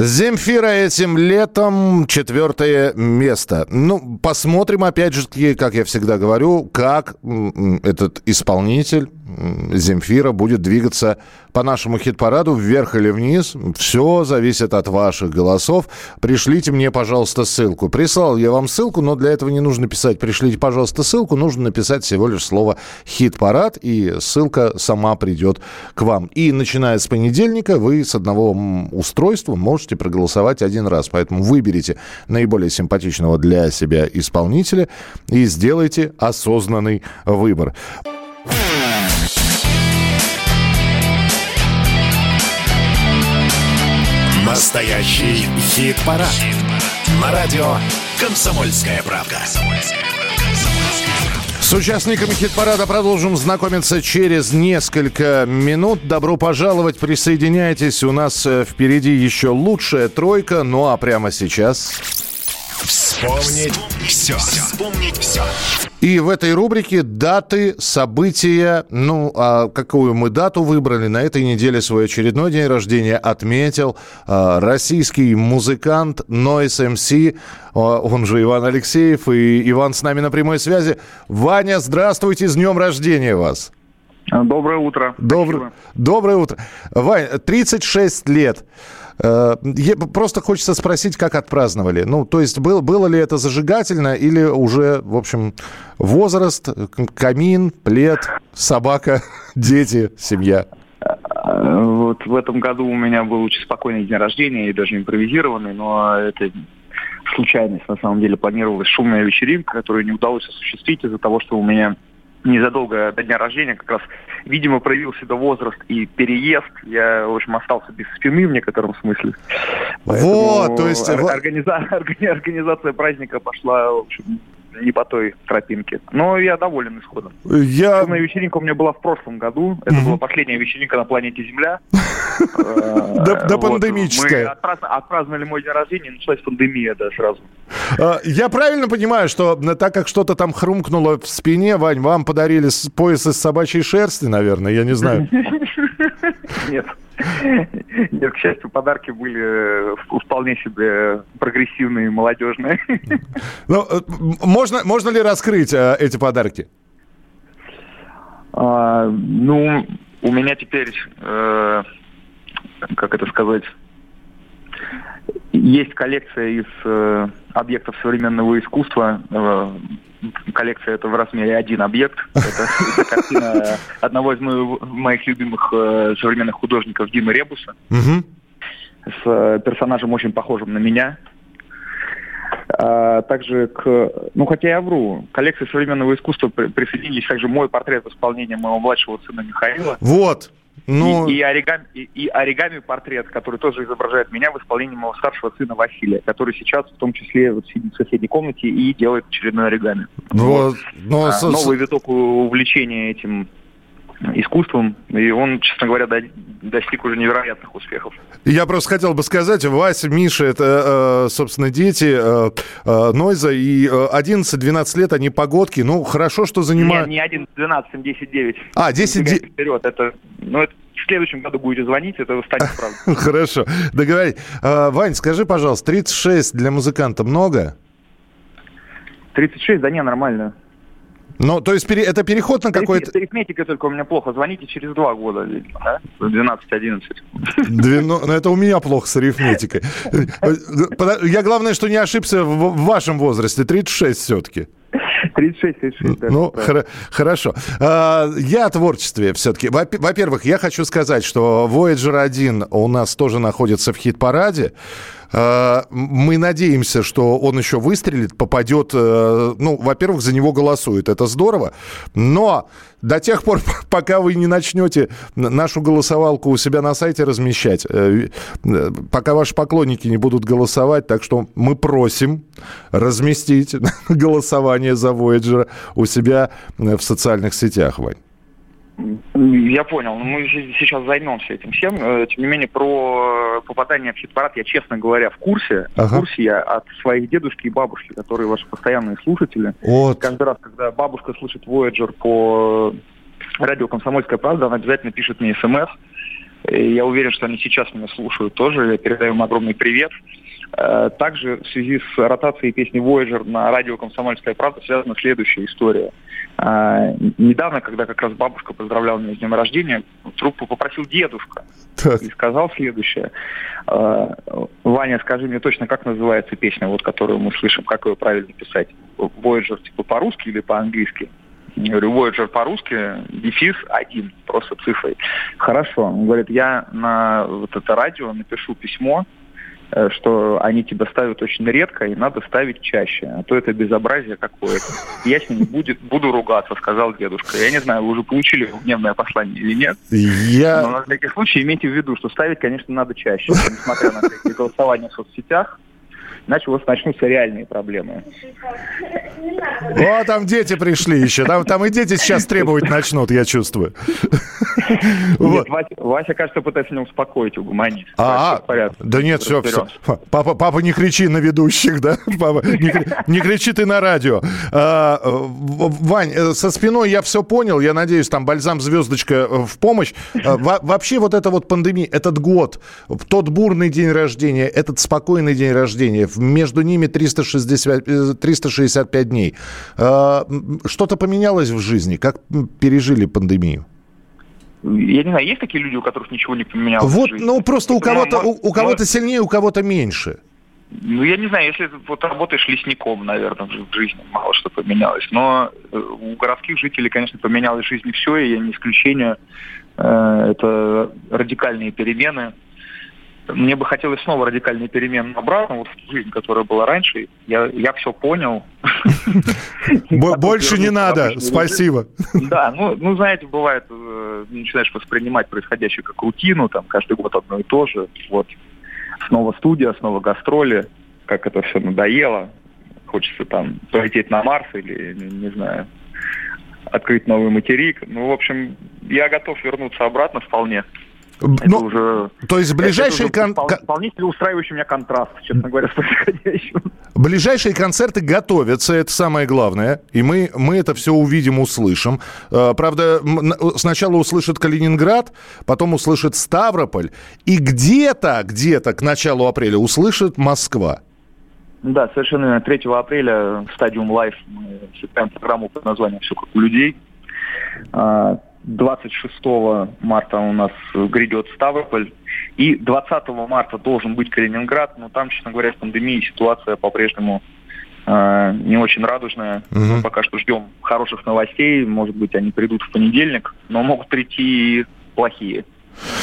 Земфира этим летом четвертое место. Ну, посмотрим, опять же, как я всегда говорю, как этот исполнитель, Земфира будет двигаться по нашему хит-параду вверх или вниз. Все зависит от ваших голосов. Пришлите мне, пожалуйста, ссылку. Прислал я вам ссылку, но для этого не нужно писать «пришлите, пожалуйста, ссылку». Нужно написать всего лишь слово «хит-парад», и ссылка сама придет к вам. И начиная с понедельника вы с одного устройства можете проголосовать один раз. Поэтому выберите наиболее симпатичного для себя исполнителя и сделайте осознанный выбор. Настоящий хит-парад. На радио «Комсомольская правда». С участниками хит-парада продолжим знакомиться через несколько минут. Добро пожаловать, присоединяйтесь. У нас э, впереди еще лучшая тройка. Ну а прямо сейчас... Вспомнить все. Вспомнить все. И в этой рубрике даты, события. Ну, а какую мы дату выбрали? На этой неделе свой очередной день рождения отметил а, российский музыкант Noise MC, а, он же Иван Алексеев. И Иван с нами на прямой связи. Ваня, здравствуйте, с днем рождения вас! Доброе утро. Доброе, доброе утро. Вань, 36 лет. Э, Просто хочется спросить, как отпраздновали. Ну, то есть был, было ли это зажигательно или уже, в общем, возраст, камин, плед, собака, дети, семья? Э, Вот в этом году у меня был очень спокойный день рождения и даже импровизированный, но это случайность. На самом деле планировалась шумная вечеринка, которую не удалось осуществить из-за того, что у меня незадолго до дня рождения как раз, видимо, проявился до возраст и переезд. Я, в общем, остался без спины в некотором смысле. Вот, то есть... организа- органи- организация праздника пошла, в общем, не по той тропинке. Но я доволен исходом. Я... Шумная вечеринка у меня была в прошлом году. Это была последняя вечеринка на планете Земля. До- пандемическая. Мы отпразд- отпраздновали мой день рождения, началась пандемия, да, сразу. А, Я правильно понимаю, что так как что-то там хрумкнуло в спине, Вань, вам подарили пояс из собачьей шерсти, наверное, я не знаю. Нет. Нет, к счастью, подарки были э, вполне себе прогрессивные, молодежные. Ну, э, можно, можно ли раскрыть э, эти подарки? А, ну, у меня теперь, э, как это сказать, есть коллекция из э, объектов современного искусства. Э, коллекция это в размере один объект. Это, это картина одного из моих любимых э, современных художников Димы Ребуса с э, персонажем очень похожим на меня. А, также к, ну хотя я вру, к коллекции современного искусства при- присоединились также мой портрет в исполнении моего младшего сына Михаила. Вот. Ну, И, и оригами, и, и оригами портрет, который тоже изображает меня в исполнении моего старшего сына Василия, который сейчас в том числе вот сидит в соседней комнате и делает очередной оригами. вот, ну, А, Новый виток увлечения этим искусством, и он, честно говоря, до- достиг уже невероятных успехов. Я просто хотел бы сказать, Вася, Миша, это, э, собственно, дети э, э, Нойза, и э, 11-12 лет, они погодки. Ну, хорошо, что занимают... Не, не 11, 12, 10, 9. А, 10, Забегайте вперед. Это, ну, это в следующем году будете звонить, это станет правдой. Хорошо, договорились. Вань, скажи, пожалуйста, 36 для музыканта много? 36, да не, нормально. Ну, то есть пере- это переход на какой-то... С арифметикой только у меня плохо. Звоните через два года, видимо, да? 12-11. Две- ну, ну, это у меня плохо с арифметикой. Я, главное, что не ошибся в вашем возрасте. 36 все-таки. 36, 36, да. Ну, хоро- хорошо. А, Я о творчестве все-таки. Во-первых, я хочу сказать, что Voyager 1 у нас тоже находится в хит-параде. А, Мы надеемся, что он еще выстрелит, попадет. э, Ну, во-первых, за него голосуют. Это здорово. Но до тех пор, пока вы не начнете нашу голосовалку у себя на сайте размещать, э, э, пока ваши поклонники не будут голосовать, так что мы просим разместить голосование за Voyager у себя э, в социальных сетях, Вань. Я понял. Мы се- сейчас займемся этим всем. Э, Тем не менее, про попадание в хит-парад я, честно говоря, в курсе. Ага. В курсе я от своих дедушки и бабушки, которые ваши постоянные слушатели. Вот. Каждый раз, когда бабушка слышит Voyager по радио «Комсомольская правда», она обязательно пишет мне смс. И Я уверен, что они сейчас меня слушают тоже. Я передаю им огромный привет. Э, Также в связи с ротацией песни Voyager на радио «Комсомольская правда» связана следующая история. Э, Недавно, когда как раз бабушка поздравляла меня с днем рождения, трубку попросил дедушка и сказал следующее. Э, Ваня, скажи мне точно, как называется песня, вот, которую мы слышим, как ее правильно писать? Voyager типа по-русски или по-английски? Я говорю, Voyager по-русски, дефис один, просто цифрой. Хорошо. Он говорит, я на вот это радио напишу письмо, что они тебя ставят очень редко, и надо ставить чаще, а то это безобразие какое-то. Я с ними будет, буду ругаться, сказал дедушка. Я не знаю, вы уже получили гневное послание или нет, Я... но на всякий случай имейте в виду, что ставить, конечно, надо чаще, несмотря на всякие голосования в соцсетях, иначе у вас начнутся реальные проблемы. О, там дети пришли еще. Там, там и дети сейчас требовать начнут, я чувствую. Нет, Вася, Вася, кажется, пытается меня успокоить, угомонить. А, порядке. да нет, все, все. Папа, папа, не кричи на ведущих, да? Папа, не, не кричи ты на радио. А, э, Вань, э, со спиной я все понял. Я надеюсь, там бальзам звездочка э, в помощь. А, во- Вообще вот эта вот пандемия, этот год, тот бурный день рождения, этот спокойный день рождения, между ними 360, э, 365 дней. А, Что-то поменялось в жизни? Как пережили пандемию? Я не знаю, есть такие люди, у которых ничего не поменялось? Вот, ну просто у кого-то у, у кого-то сильнее, у кого-то меньше. Ну, я не знаю, если вот работаешь лесником, наверное, в жизни мало что поменялось. Но э, у городских жителей, конечно, поменялось в жизни все, и я не исключение. Э, Это радикальные перемены. Мне бы хотелось снова радикальные перемены обратно, вот в ту жизнь, которая была раньше. Я, я все понял. Бо- Больше не надо, спасибо. Да, ну, ну знаете, бывает, э, начинаешь воспринимать происходящее как рутину, там каждый год одно и то же. Вот снова студия, снова гастроли, как это все надоело. Хочется там полететь на Марс или, не знаю, открыть новый материк. Ну, в общем, я готов вернуться обратно вполне. Это Ну, уже... то есть ближайшие это уже кон- себе устраивающий меня контраст, честно говоря, с происходящим. Ближайшие концерты готовятся, это самое главное. И мы, мы это все увидим, услышим. Э, Правда, сначала услышит Калининград, потом услышит Ставрополь. И где-то, где-то к началу апреля услышит Москва. Да, совершенно верно. 3 апреля в Stadium Live мы считаем программу под названием «Все как у людей». А, 26 марта у нас грядет Ставрополь. И 20 марта должен быть Калининград, но там, честно говоря, с пандемией ситуация по-прежнему а, не очень радужная. Мы пока что ждем хороших новостей. Может быть, они придут в понедельник, но могут прийти и плохие.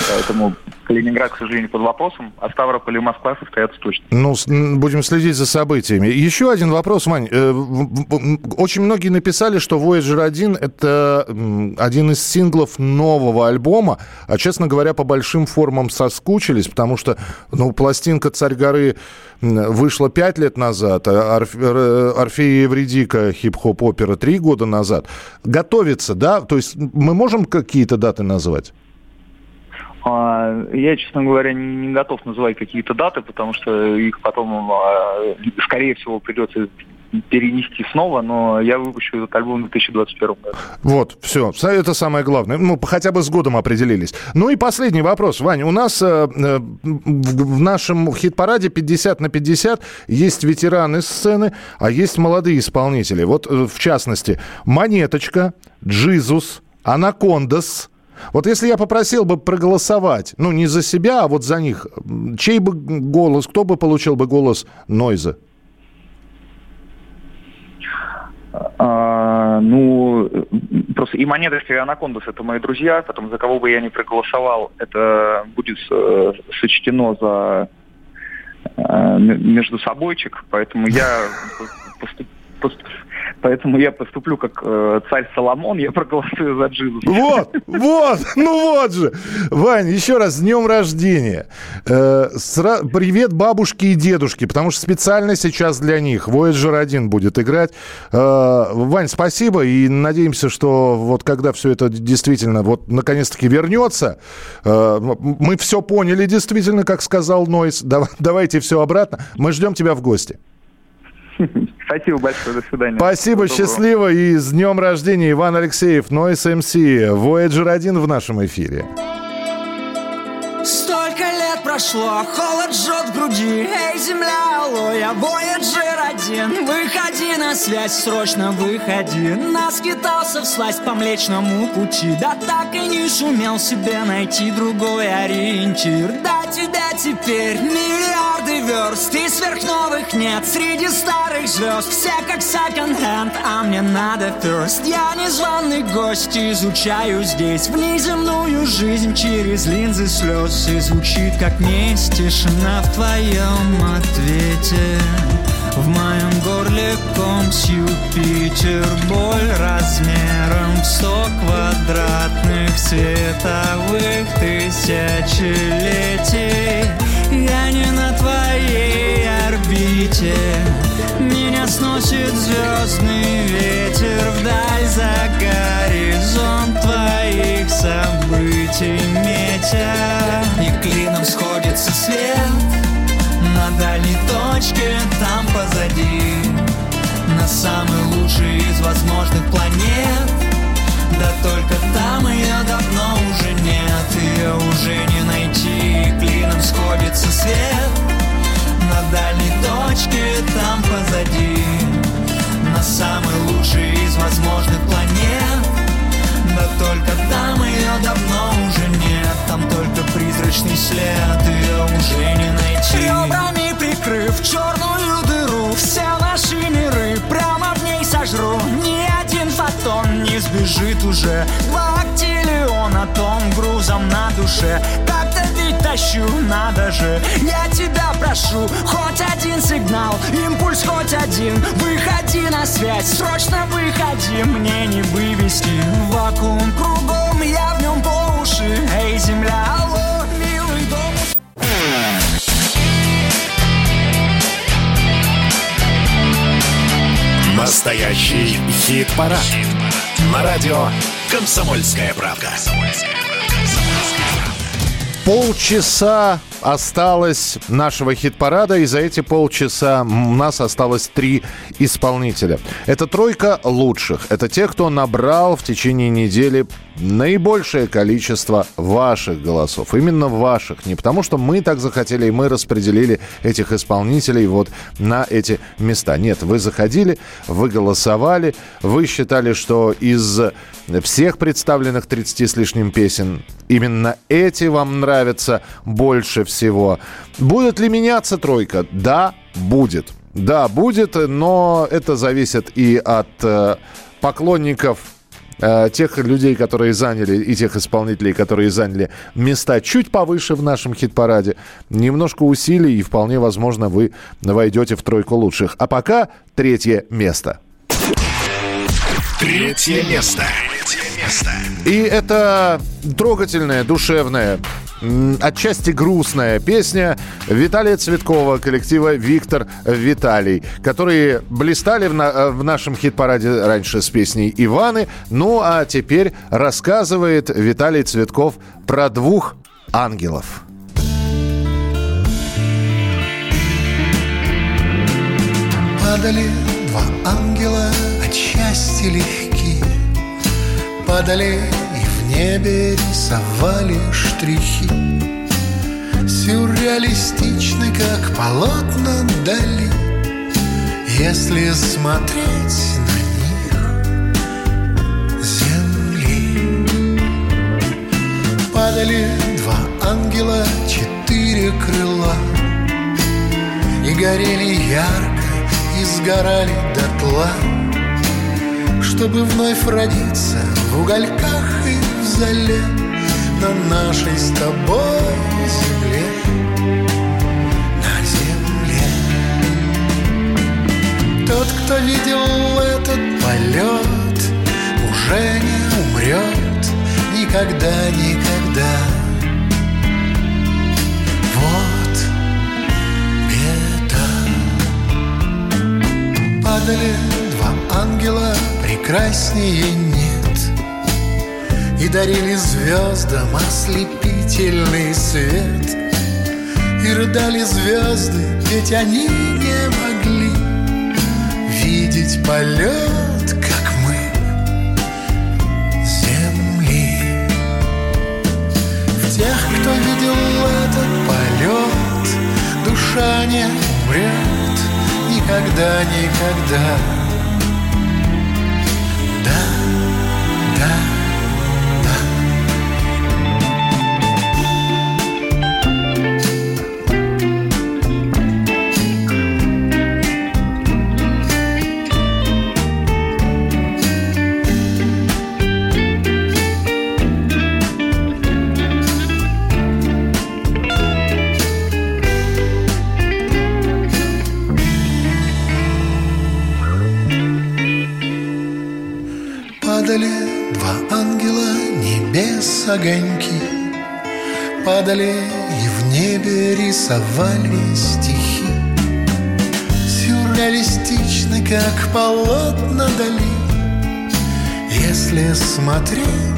Поэтому Калининград, к сожалению, под вопросом, а Ставрополь и Москва состоятся точно. Ну, будем следить за событиями. Еще один вопрос, Вань. Э, Очень многие написали, что Voyager 1 — это один из синглов нового альбома, а, честно говоря, по большим формам соскучились, потому что, ну, пластинка «Царь горы» вышла пять лет назад, а Орф- «Орфея и Евредика» хип-хоп-опера три года назад. Готовится, да? То есть мы можем какие-то даты назвать? А, Я, честно говоря, не, готов называть какие-то даты, потому что их потом, а, скорее всего, придется перенести снова, но я выпущу этот альбом в 2021 году. Вот, все, это самое главное. Ну, хотя бы с годом определились. Ну и последний вопрос, Ваня. У нас э, э, в, в нашем хит-параде 50 на 50 есть ветераны сцены, а есть молодые исполнители. Вот, э, в частности, Монеточка, Джизус, Анакондас. Вот если я попросил бы проголосовать, ну, не за себя, а вот за них, чей бы голос, кто бы получил бы голос Нойза? А, ну, просто и Монеточка, и Анакондас это мои друзья, потом за кого бы я ни проголосовал, это будет э, сочтено за э, между собойчик, поэтому я Поэтому я поступлю как э, царь Соломон, я проголосую за Джизус. Вот, вот, ну вот же. Вань, еще раз, с днем рождения. Э, сра- Привет бабушке и дедушке, потому что специально сейчас для них Voyager 1 будет играть. Э, Вань, спасибо, и надеемся, что вот когда все это действительно вот наконец-таки вернется, э, мы все поняли действительно, как сказал Нойс. Дав- Давайте все обратно. Мы ждем тебя в гости. Спасибо большое, до свидания. Спасибо, Всего доброго. счастливо и с днем рождения, Иван Алексеев, Нойс МС, Voyager 1 в нашем эфире. Прошло, холод жжет груди. Эй, земля, алло, я Voyager один. Выходи на связь, срочно выходи. Наскитался всласть по млечному пути. Да так и не сумел себе найти другой ориентир. Да тебя теперь миллиарды верст И сверхновых нет среди старых звезд. Все как секонд-хенд, а мне надо first. Я незваный гость, изучаю здесь Внеземную жизнь через линзы слез. И звучит как месть тишина в твоем ответе. В моем горле ком с Юпитер Боль размером в сто квадратных световых тысячелетий. Я не на твоей орбите. Меня сносит звездный ветер Вдаль за горизонт твоих событий метя точке, там позади. На самый лучший из возможных планет. Да только там ее давно уже нет. Ее уже не найти, клином сходится свет. На дальней точке, там позади. На самый лучший из возможных планет. Да только там ее давно уже нет. Там только призрачный след, ее уже не найти. Ребрами прикрыв черную дыру Все наши миры прямо в ней сожру. Ни один фотон не сбежит уже. Два актиллиона тонн грузом на душе. Так-то ведь тащу, надо же. Я тебя прошу, хоть один сигнал Импульс хоть один. Выходи на связь, срочно выходи. Мне не вывести. Вакуум кругом, я в нем по уши. Эй, земля, алло, Настоящий хит-парад. На радио «Комсомольская правда». Полчаса осталось нашего хит-парада, и за эти полчаса у нас осталось три исполнителя. Это тройка лучших. Это те, кто набрал в течение недели наибольшее количество ваших голосов. Именно ваших. Не потому, что мы так захотели, и мы распределили этих исполнителей вот на эти места. Нет, вы заходили, вы голосовали, вы считали, что из всех представленных 30 с лишним песен именно эти вам нравятся больше всего. Будет ли меняться тройка? Да, будет. Да, будет, но это зависит и от э, поклонников э, тех людей, которые заняли, и тех исполнителей, которые заняли места чуть повыше в нашем хит-параде. Немножко усилий, и вполне возможно, вы войдете в тройку лучших. А пока третье место. Третье место. Третье место. И это трогательная, душевная, м, отчасти грустная песня Виталия Цветкова, коллектива «Виктор Виталий», которые блистали в, на- в нашем хит-параде раньше с песней «Иваны». Ну, а теперь рассказывает Виталий Цветков про двух ангелов. Падали два ангела от счастья легки Падали небе рисовали штрихи Сюрреалистичны, как полотна дали Если смотреть на них земли. Падали два ангела, четыре крыла И горели ярко, и сгорали дотла. Чтобы вновь родиться в угольках зале На нашей с тобой земле. На земле. Тот, кто видел этот полет Уже не умрет никогда, никогда. Вот беда Падали два ангела, прекраснее и дарили звездам ослепительный свет. И рыдали звезды, ведь они не могли Видеть полет, как мы, земли. В тех, кто видел этот полет Душа не умрет никогда, никогда. Огоньки Падали и в небе рисовали стихи. Сюрреалистично, как полотна дали Если смотреть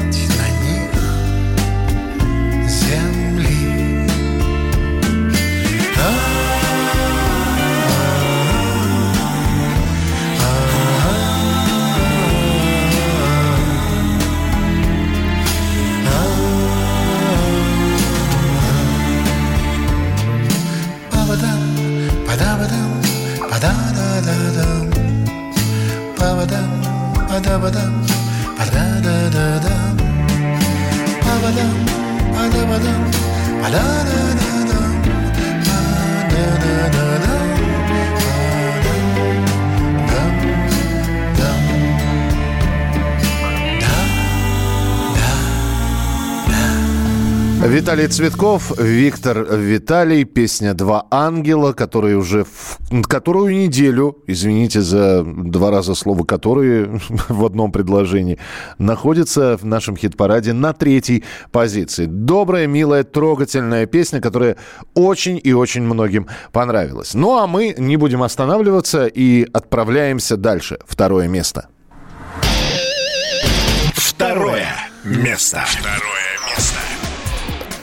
Ba da da da da, ba ba da, ba da ba da, ba da da da da, Ba-ba-dum, ba-da-ba-dum, ba da da da. Виталий Цветков, Виктор Виталий, песня «Два ангела», которая уже в которую неделю, извините за два раза слово «которые» в одном предложении, находится в нашем хит-параде на третьей позиции. Добрая, милая, трогательная песня, которая очень и очень многим понравилась. Ну а мы не будем останавливаться и отправляемся дальше. Второе место. Второе место. Второе.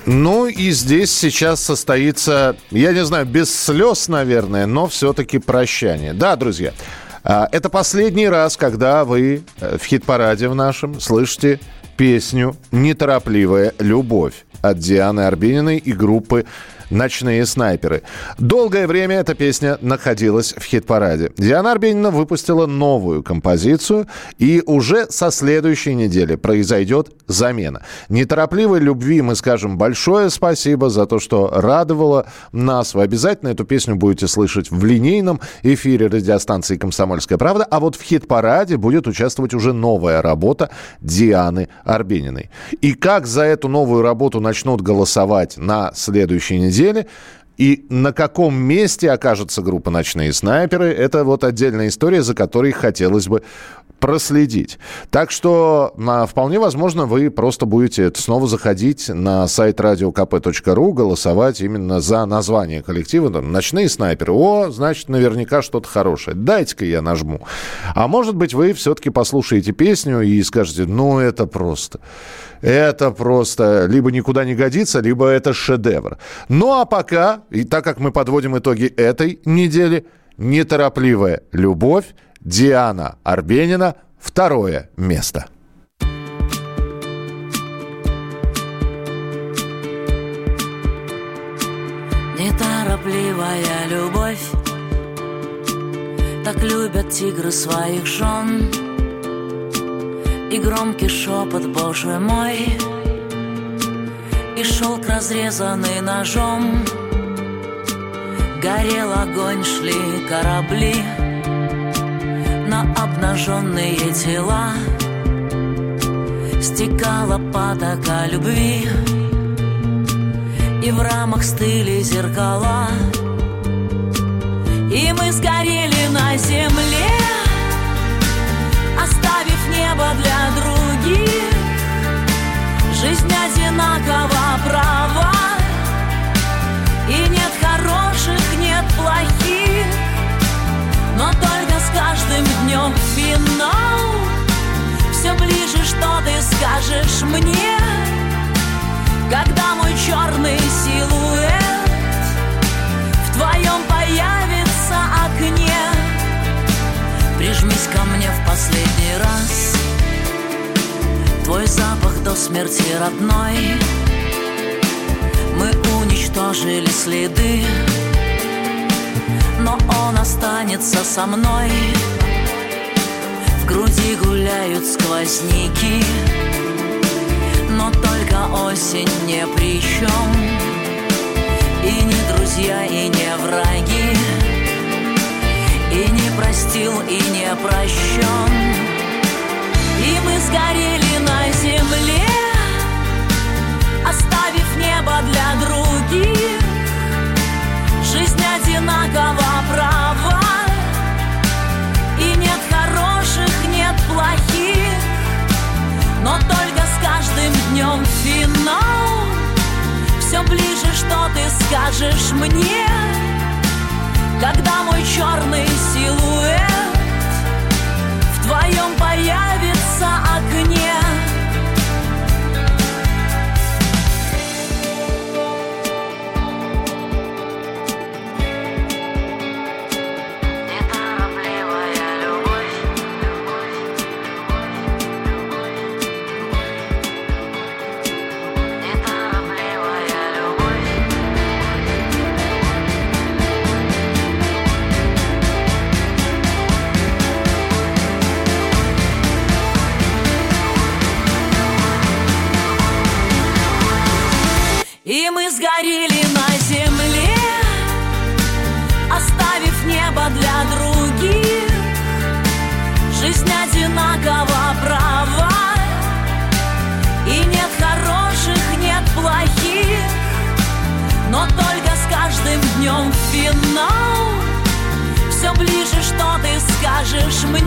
Ну и здесь сейчас состоится, я не знаю, без слез, наверное, но все-таки прощание. Да, друзья, а, это последний раз, когда вы э, в хит-параде в нашем слышите песню «Неторопливая любовь» от Дианы Арбениной и группы «Ночные снайперы». Долгое время эта песня находилась в хит-параде. Диана Арбенина выпустила новую композицию, и уже со следующей недели произойдет замена. Неторопливой любви мы скажем большое спасибо за то, что радовала нас. Вы обязательно эту песню будете слышать в линейном эфире радиостанции «Комсомольская правда», а вот в хит-параде будет участвовать уже новая работа Дианы Арбениной. И как за эту новую работу начнут голосовать на следующей неделе, и на каком месте окажется группа «Ночные снайперы» – это вот отдельная история, за которой хотелось бы проследить. Так что а, вполне возможно, вы просто будете снова заходить на сайт radiokp.ru, голосовать именно за название коллектива. Там, «Ночные снайперы». О, значит, наверняка что-то хорошее. Дайте-ка я нажму. А может быть, вы все-таки послушаете песню и скажете, ну, это просто... Это просто либо никуда не годится, либо это шедевр. Ну а пока, и так как мы подводим итоги этой недели, неторопливая любовь, Диана Арбенина, второе место. Неторопливая любовь Так любят тигры своих жен И громкий шепот, боже мой. И шелк, разрезанный ножом. Горел огонь, шли корабли На обнаженные тела. Стекала потока любви. И в рамах стыли зеркала. И мы сгорели на земле небо для других. Жизнь одинакова права. И нет хороших, нет плохих. Но только с каждым днем финал Все ближе, что ты скажешь мне. Когда мой черный силуэт В твоем появится окне. Прижмись ко мне в последний раз Твой запах до смерти родной Мы уничтожили следы но он останется со мной. В груди гуляют сквозняки, но только осень не при чем. И не друзья, и не враги, и не простил, и не прощен. Сгорели на земле, оставив небо для других. Жизнь одинакова права, и нет хороших, нет плохих, но только с каждым днем финал. Все ближе, что ты скажешь мне, когда мой черный силуэт в твоем появится скажешь мне, когда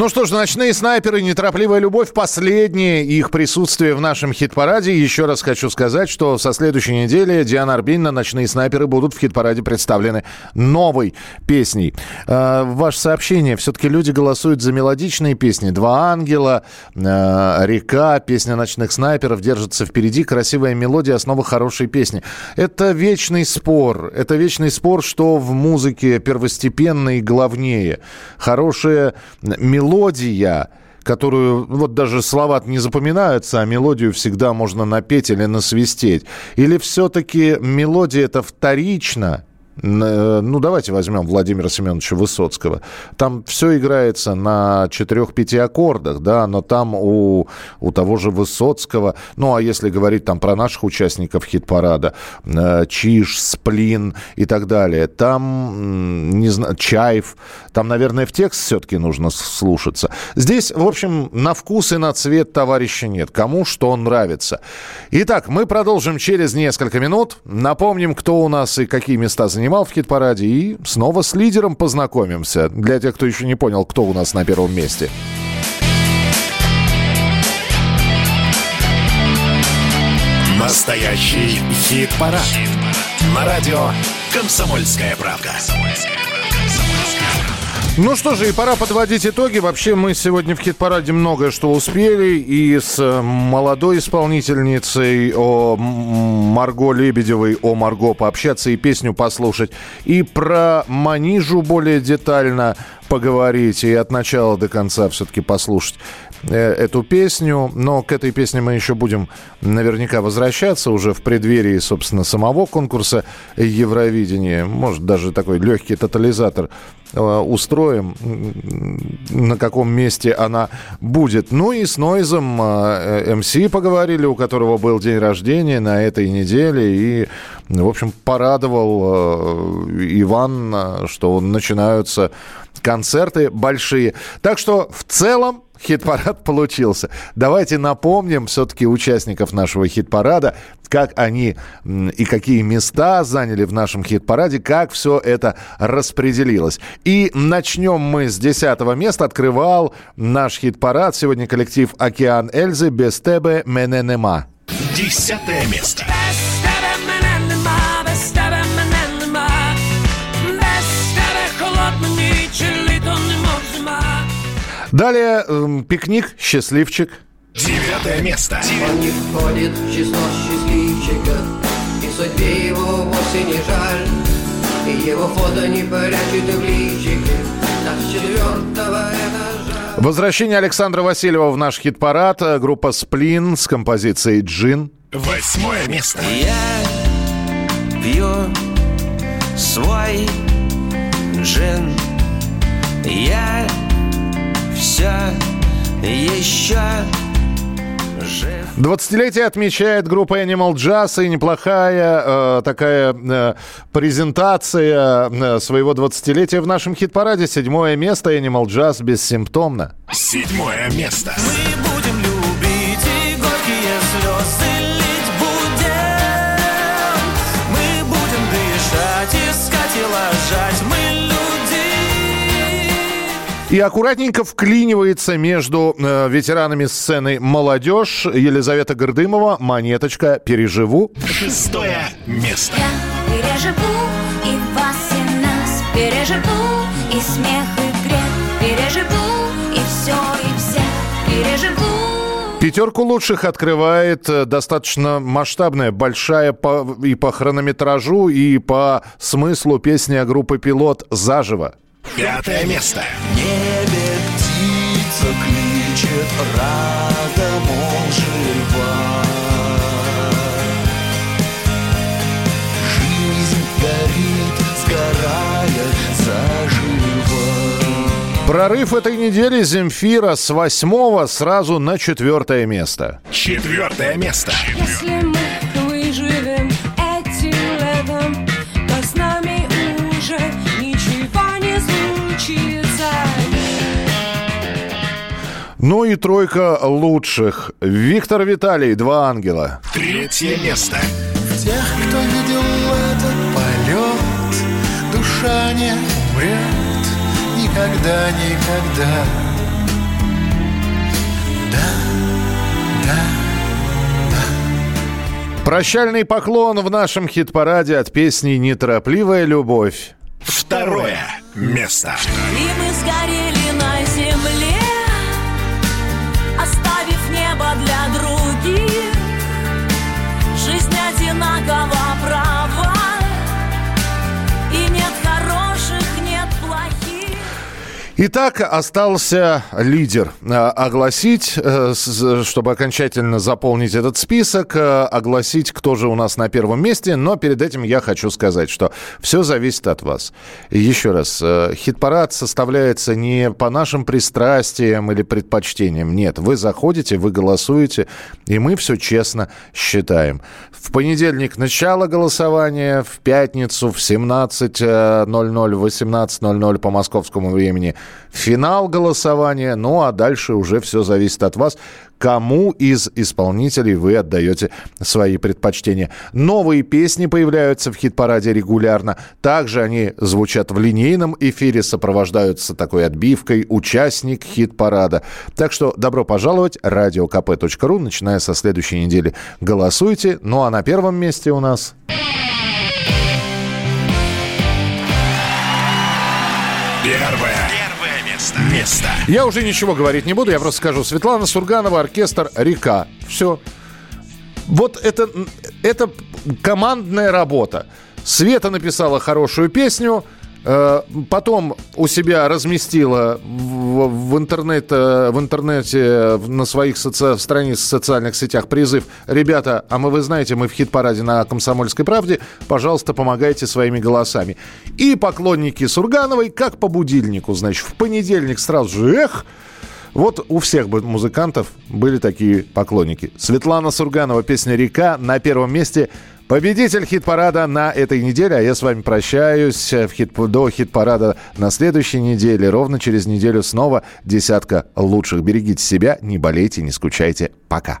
Ну что ж, «Ночные снайперы», «Неторопливая любовь» — последнее их присутствие в нашем хит-параде. Еще раз хочу сказать, что со следующей недели Диана Арбенина «Ночные снайперы» будут в хит-параде представлены новой песней. Э, ваше сообщение. Все-таки люди голосуют за мелодичные песни. «Два ангела», э, «Река», песня «Ночных снайперов» держится впереди. Красивая мелодия — основа хорошей песни. Это вечный спор. Это вечный спор, что в музыке первостепенно и главнее. Хорошая мелодия, которую вот даже слова не запоминаются, а мелодию всегда можно напеть или насвистеть. Или все-таки мелодия это вторично, ну, давайте возьмем Владимира Семеновича Высоцкого. Там все играется на четырех-пяти аккордах, да, но там у, у того же Высоцкого, ну, а если говорить там про наших участников хит-парада, э, Чиж, Сплин и так далее, там, не знаю, Чаев, там, наверное, в текст все-таки нужно слушаться. Здесь, в общем, на вкус и на цвет товарища нет. Кому что нравится. Итак, мы продолжим через несколько минут. Напомним, кто у нас и какие места занимал в хит-параде. И снова с лидером познакомимся. Для тех, кто еще не понял, кто у нас на первом месте. Настоящий хит-парад. На радио «Комсомольская правда». Ну что же, и пора подводить итоги. Вообще мы сегодня в хит-параде многое что успели. И с э, молодой исполнительницей о Марго Лебедевой, о Марго пообщаться и песню послушать. И про Манижу более детально поговорить. И от начала до конца все-таки послушать э, эту песню. Но к этой песне мы еще будем наверняка возвращаться уже в преддверии, собственно, самого конкурса Евровидения. Может, даже такой легкий тотализатор устроим, м, на каком месте она будет. Ну и с Нойзом э, МС поговорили, у которого был день рождения на этой неделе. И, в общем, порадовал э, Иван, э, что начинаются концерты большие. Так что в целом хит-парад получился. Давайте напомним все-таки участников нашего хит-парада, как они и какие места заняли в нашем хит-параде, как все это распределилось. И начнем мы с 10 места. Открывал наш хит-парад. Сегодня коллектив «Океан Эльзы» без тебе мене нема. Десятое место. Без тебе Далее эм, «Пикник», «Счастливчик». Девятое место. Он не входит в число счастливчиков, И судьбе его вовсе не жаль, И его фото не прячет в личике. Так с четвертого этажа. Возвращение Александра Васильева в наш хит-парад. Э, Группа «Сплин» с композицией «Джин». Восьмое место. Я пью свой джин Я все еще жив 20-летие отмечает группа Animal Jazz и неплохая э, такая э, презентация э, своего 20-летия в нашем хит-параде. Седьмое место Animal Jazz бессимптомно. Седьмое место. Будем И аккуратненько вклинивается между э, ветеранами сцены молодежь Елизавета Гордымова «Монеточка. Переживу». Шестое место. Переживу и вас, и нас Переживу и смех, и грех Переживу и все, и всех Переживу Пятерку лучших открывает э, достаточно масштабная, большая по, и по хронометражу, и по смыслу песня группы «Пилот» «Заживо». Пятое место. Небе птица кличет рада, мол, жива. Жизнь горит, сгорая заживо. Прорыв этой недели Земфира с восьмого сразу на четвертое место. Четвертое место. Если мы Ну и тройка лучших. Виктор Виталий, «Два ангела». Третье место. В тех, кто видел этот полет, душа не умрет никогда, никогда. Прощальный поклон в нашем хит-параде от песни «Неторопливая любовь». Второе место. И мы сгорели Итак, остался лидер. Э, Огласить, э, чтобы окончательно заполнить этот список, э, огласить, кто же у нас на первом месте. Но перед этим я хочу сказать, что все зависит от вас. Еще раз, хит-парад составляется не по нашим пристрастиям или предпочтениям. Нет, вы заходите, вы голосуете, и мы все честно считаем. В понедельник начало голосования, в пятницу в 17.00, 18.00 по московскому времени финал голосования. Ну а дальше уже все зависит от вас, кому из исполнителей вы отдаете свои предпочтения. Новые песни появляются в хит-параде регулярно. Также они звучат в линейном эфире, сопровождаются такой отбивкой «Участник хит-парада». Так что добро пожаловать, радиокп.ру, начиная со следующей недели. Голосуйте. Ну а на первом месте у нас... Я уже ничего говорить не буду, я просто скажу. Светлана Сурганова, оркестр «Река». Все. Вот это, это командная работа. Света написала хорошую песню, потом у себя разместила в, в, интернет, э, в интернете на своих соци- страницах в социальных сетях призыв. Ребята, а мы, вы знаете, мы в хит-параде на «Комсомольской правде». Пожалуйста, помогайте своими голосами. И поклонники Сургановой, как по будильнику, значит, в понедельник сразу же, эх, вот у всех музыкантов были такие поклонники. Светлана Сурганова, песня «Река» на первом месте. Победитель хит-парада на этой неделе, а я с вами прощаюсь в хит до хит-парада на следующей неделе. Ровно через неделю снова десятка лучших. Берегите себя, не болейте, не скучайте. Пока.